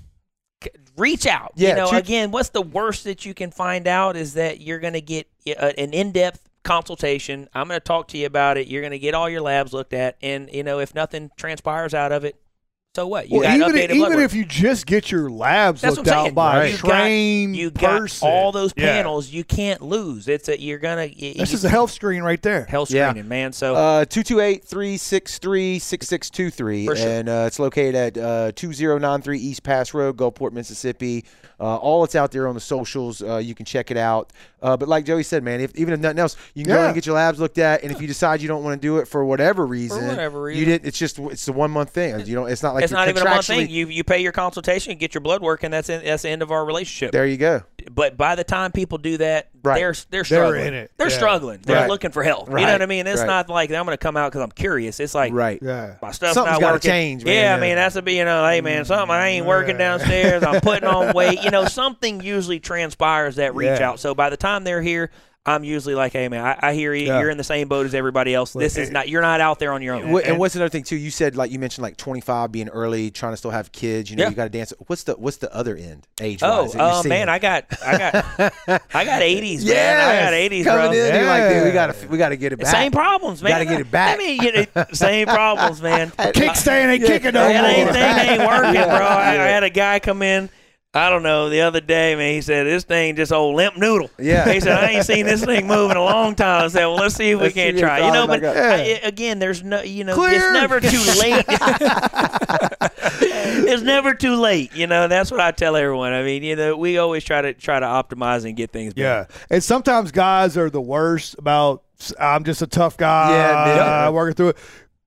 reach out. Yeah, you know, shoot- again, what's the worst that you can find out is that you're going to get uh, an in-depth consultation. I'm going to talk to you about it. You're going to get all your labs looked at, and you know, if nothing transpires out of it, so what? You Well, got even, updated even work. if you just get your labs That's looked what out by Right. a You got- trained you got all those Yeah. panels, you can't lose. It's a you're gonna. y- This you- is a health screen right there. health Yeah. screening, man. So Uh, 228-363-6623. For sure. And uh, it's located at uh, 2093 East Pass Road, Gulfport, Mississippi. Uh, all it's out there on the socials. Uh, you can check it out. Uh, but like Joey said, man, if, even if nothing else, you can go Yeah. and get your labs looked at. And if you decide you don't want to do it for whatever reason, for whatever reason. you reason. did. It's just it's the one month thing. You know, it's not like it's you're not even a month thing. You you pay your consultation, you get your blood work, and that's in, that's the end of our relationship. There you go. but by the time people do that, Right. they're they're struggling. in it. They're Yeah. struggling. They're Right. looking for help. You know what I mean? It's Right. not like I'm going to come out because I'm curious. It's like Right. Yeah. my stuff's Something's not gotta working. change, man. Yeah, Yeah. I mean that's a be you know, hey man, something I ain't working downstairs. I'm putting on weight. You know, something usually transpires that reach Yeah. out. So by the time they're here. I'm usually like, hey man, I, I hear you. Yeah. You're in the same boat as everybody else. This is not. You're not out there on your own. Wh- And, what's another thing too? You said like you mentioned like 25 being early, trying to still have kids. You know, Yeah. you got to dance. What's the what's the other end age? Oh, oh man, I got, I got, [laughs] I got 80s, man. I got 80s, coming bro. in. You're like, dude, we got to we got to get it back. Same problems, man. Gotta get it back. I mean, you know, same problems, man. [laughs] Kickstand ain't kicking no That ain't, ain't working, bro. I, I had a guy come in. I don't know. The other day, man, he said this thing just old limp noodle. Yeah. He said I ain't seen this thing move in a long time. I said, well, let's see if we Let's can't try. You know, but back up. I, again, there's no, you know, Clear. it's never too [laughs] late. [laughs] it's never too late. You know, that's what I tell everyone. I mean, you know, we always try to try to optimize and get things. better. Yeah, and sometimes guys are the worst about. I'm just a tough guy. Yeah, man. working through it.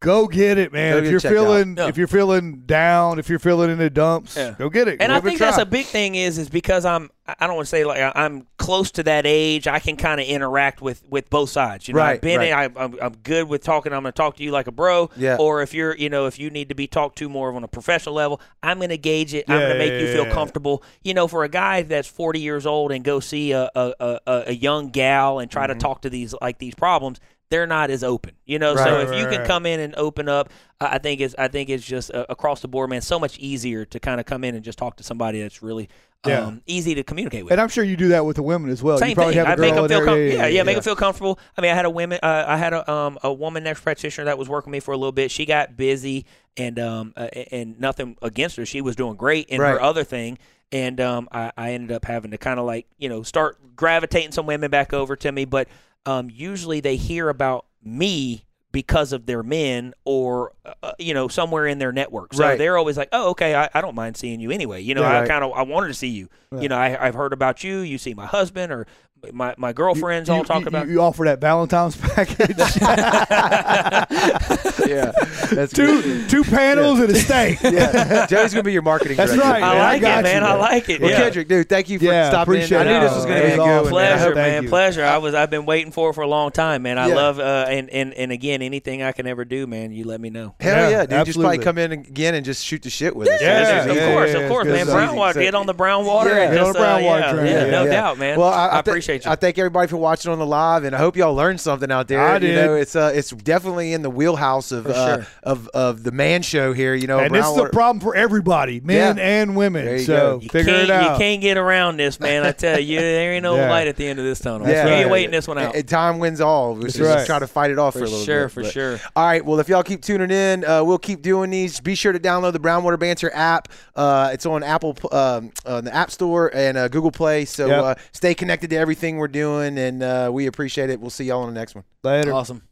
Go get it, man. Go if you're feeling, Yeah. if you're feeling down, if you're feeling in the dumps, Yeah. go get it. And Give I it think that's a big thing is is because I'm I don't want to say like I- I'm close to that age. I can kind of interact with with both sides. You know, Right, I've been in, right. I, I'm I'm good with talking. I'm going to talk to you like a bro. Yeah. Or if you're you know if you need to be talked to more on a professional level, I'm going to gauge it. Yeah, I'm going to make yeah, you feel yeah. comfortable. You know, for a guy that's 40 years old and go see a a, a, a young gal and try Mm-hmm. to talk to these like these problems. They're not as open, you know. Right. so Right, if you right, can right. come in and open up, I think it's I think it's just uh, across the board, man. So much easier to kind of come in and just talk to somebody that's really Yeah. um, easy to communicate with. and I'm sure you do that with the women as well. Same you probably thing. have a I make them feel com- yeah, yeah, yeah, make them feel comfortable. I mean, I had a woman, uh, I had a um a woman nurse practitioner that was working with me for a little bit. She got busy, and um uh, and nothing against her. She was doing great in Right. her other thing. And um, I, I ended up having to kind of like you know start gravitating some women back over to me, but um, usually they hear about me because of their men or uh, you know somewhere in their network. So Right. they're always like, "Oh, okay, I, I don't mind seeing you anyway." You know, I Right. kind of I wanted to see you. You know, I, I've heard about you. You see my husband or my my girlfriends You- all talk you, about. You, you offer that Valentine's [laughs] package. [laughs] yeah, that's two two panels and a steak. [laughs] Yeah, Joey's gonna be your marketing. That's director. right, I man. I like got it, man. you, I like it. Well, yeah. Kendrick, dude, thank you for Yeah, stopping in. appreciate I knew this was gonna It be a good awesome. one. man. Pleasure, man. Pleasure. I was. I've been waiting for it for a long time, man. I Yeah. love uh, and and and again, anything I can ever do, man. You let me know. Hell Yeah, yeah, dude! Just probably come in again and just shoot the shit with us. Yeah, of course, of course, man. Brown water. Get on the brown water. Yeah, get on the brown uh, water yeah, train. Yeah, Yeah, no doubt, man. Well, I- I I, appreciate appreciate you. I thank everybody for watching on the live, and I hope y'all learned something out there. I You did. know, it's uh, it's definitely in the wheelhouse of uh, sure. of of the man show here. You know, and this is the Brownwater- problem for everybody, men Yeah. and women. There you so go. You figure it out. You can't get around this, man. I tell you, [laughs] there ain't no Yeah. light at the end of this tunnel. Yeah. You ain't right. waiting this one out. And, and time wins all. We're just right. trying to fight it off for, for a little sure, bit. for but- sure. All right. Well, if y'all keep tuning in, uh, we'll keep doing these. Be sure to download the Brownwater Banter app. Uh, it's on Apple, um, on the App Store and uh, Google Play. So Yep. uh, stay connected to everything we're doing, and uh, we appreciate it. We'll see y'all on the next one. Later. Awesome.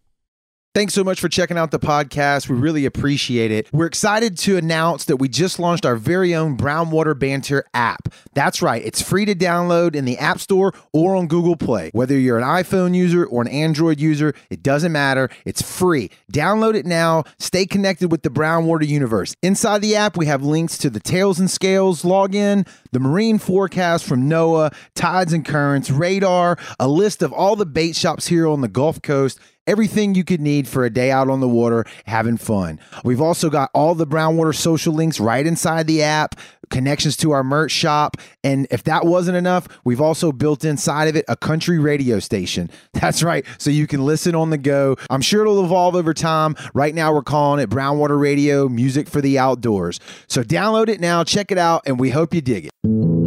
Thanks so much for checking out the podcast. We really appreciate it. We're excited to announce that we just launched our very own Brownwater Banter app. That's right, it's free to download in the App Store or on Google Play. Whether you're an iPhone user or an Android user, it doesn't matter. It's free. Download it now. Stay connected with the Brownwater universe. Inside the app, we have links to the Tails and Scales login, the marine forecast from NOAA, tides and currents, radar, a list of all the bait shops here on the Gulf Coast everything you could need for a day out on the water having fun. We've also got all the Brownwater social links right inside the app, connections to our merch shop, and if that wasn't enough, we've also built inside of it a country radio station. [laughs] That's right, so you can listen on the go. I'm sure it'll evolve over time. Right now we're calling it Brownwater Radio Music for the Outdoors. So download it now, check it out, and we hope you dig it.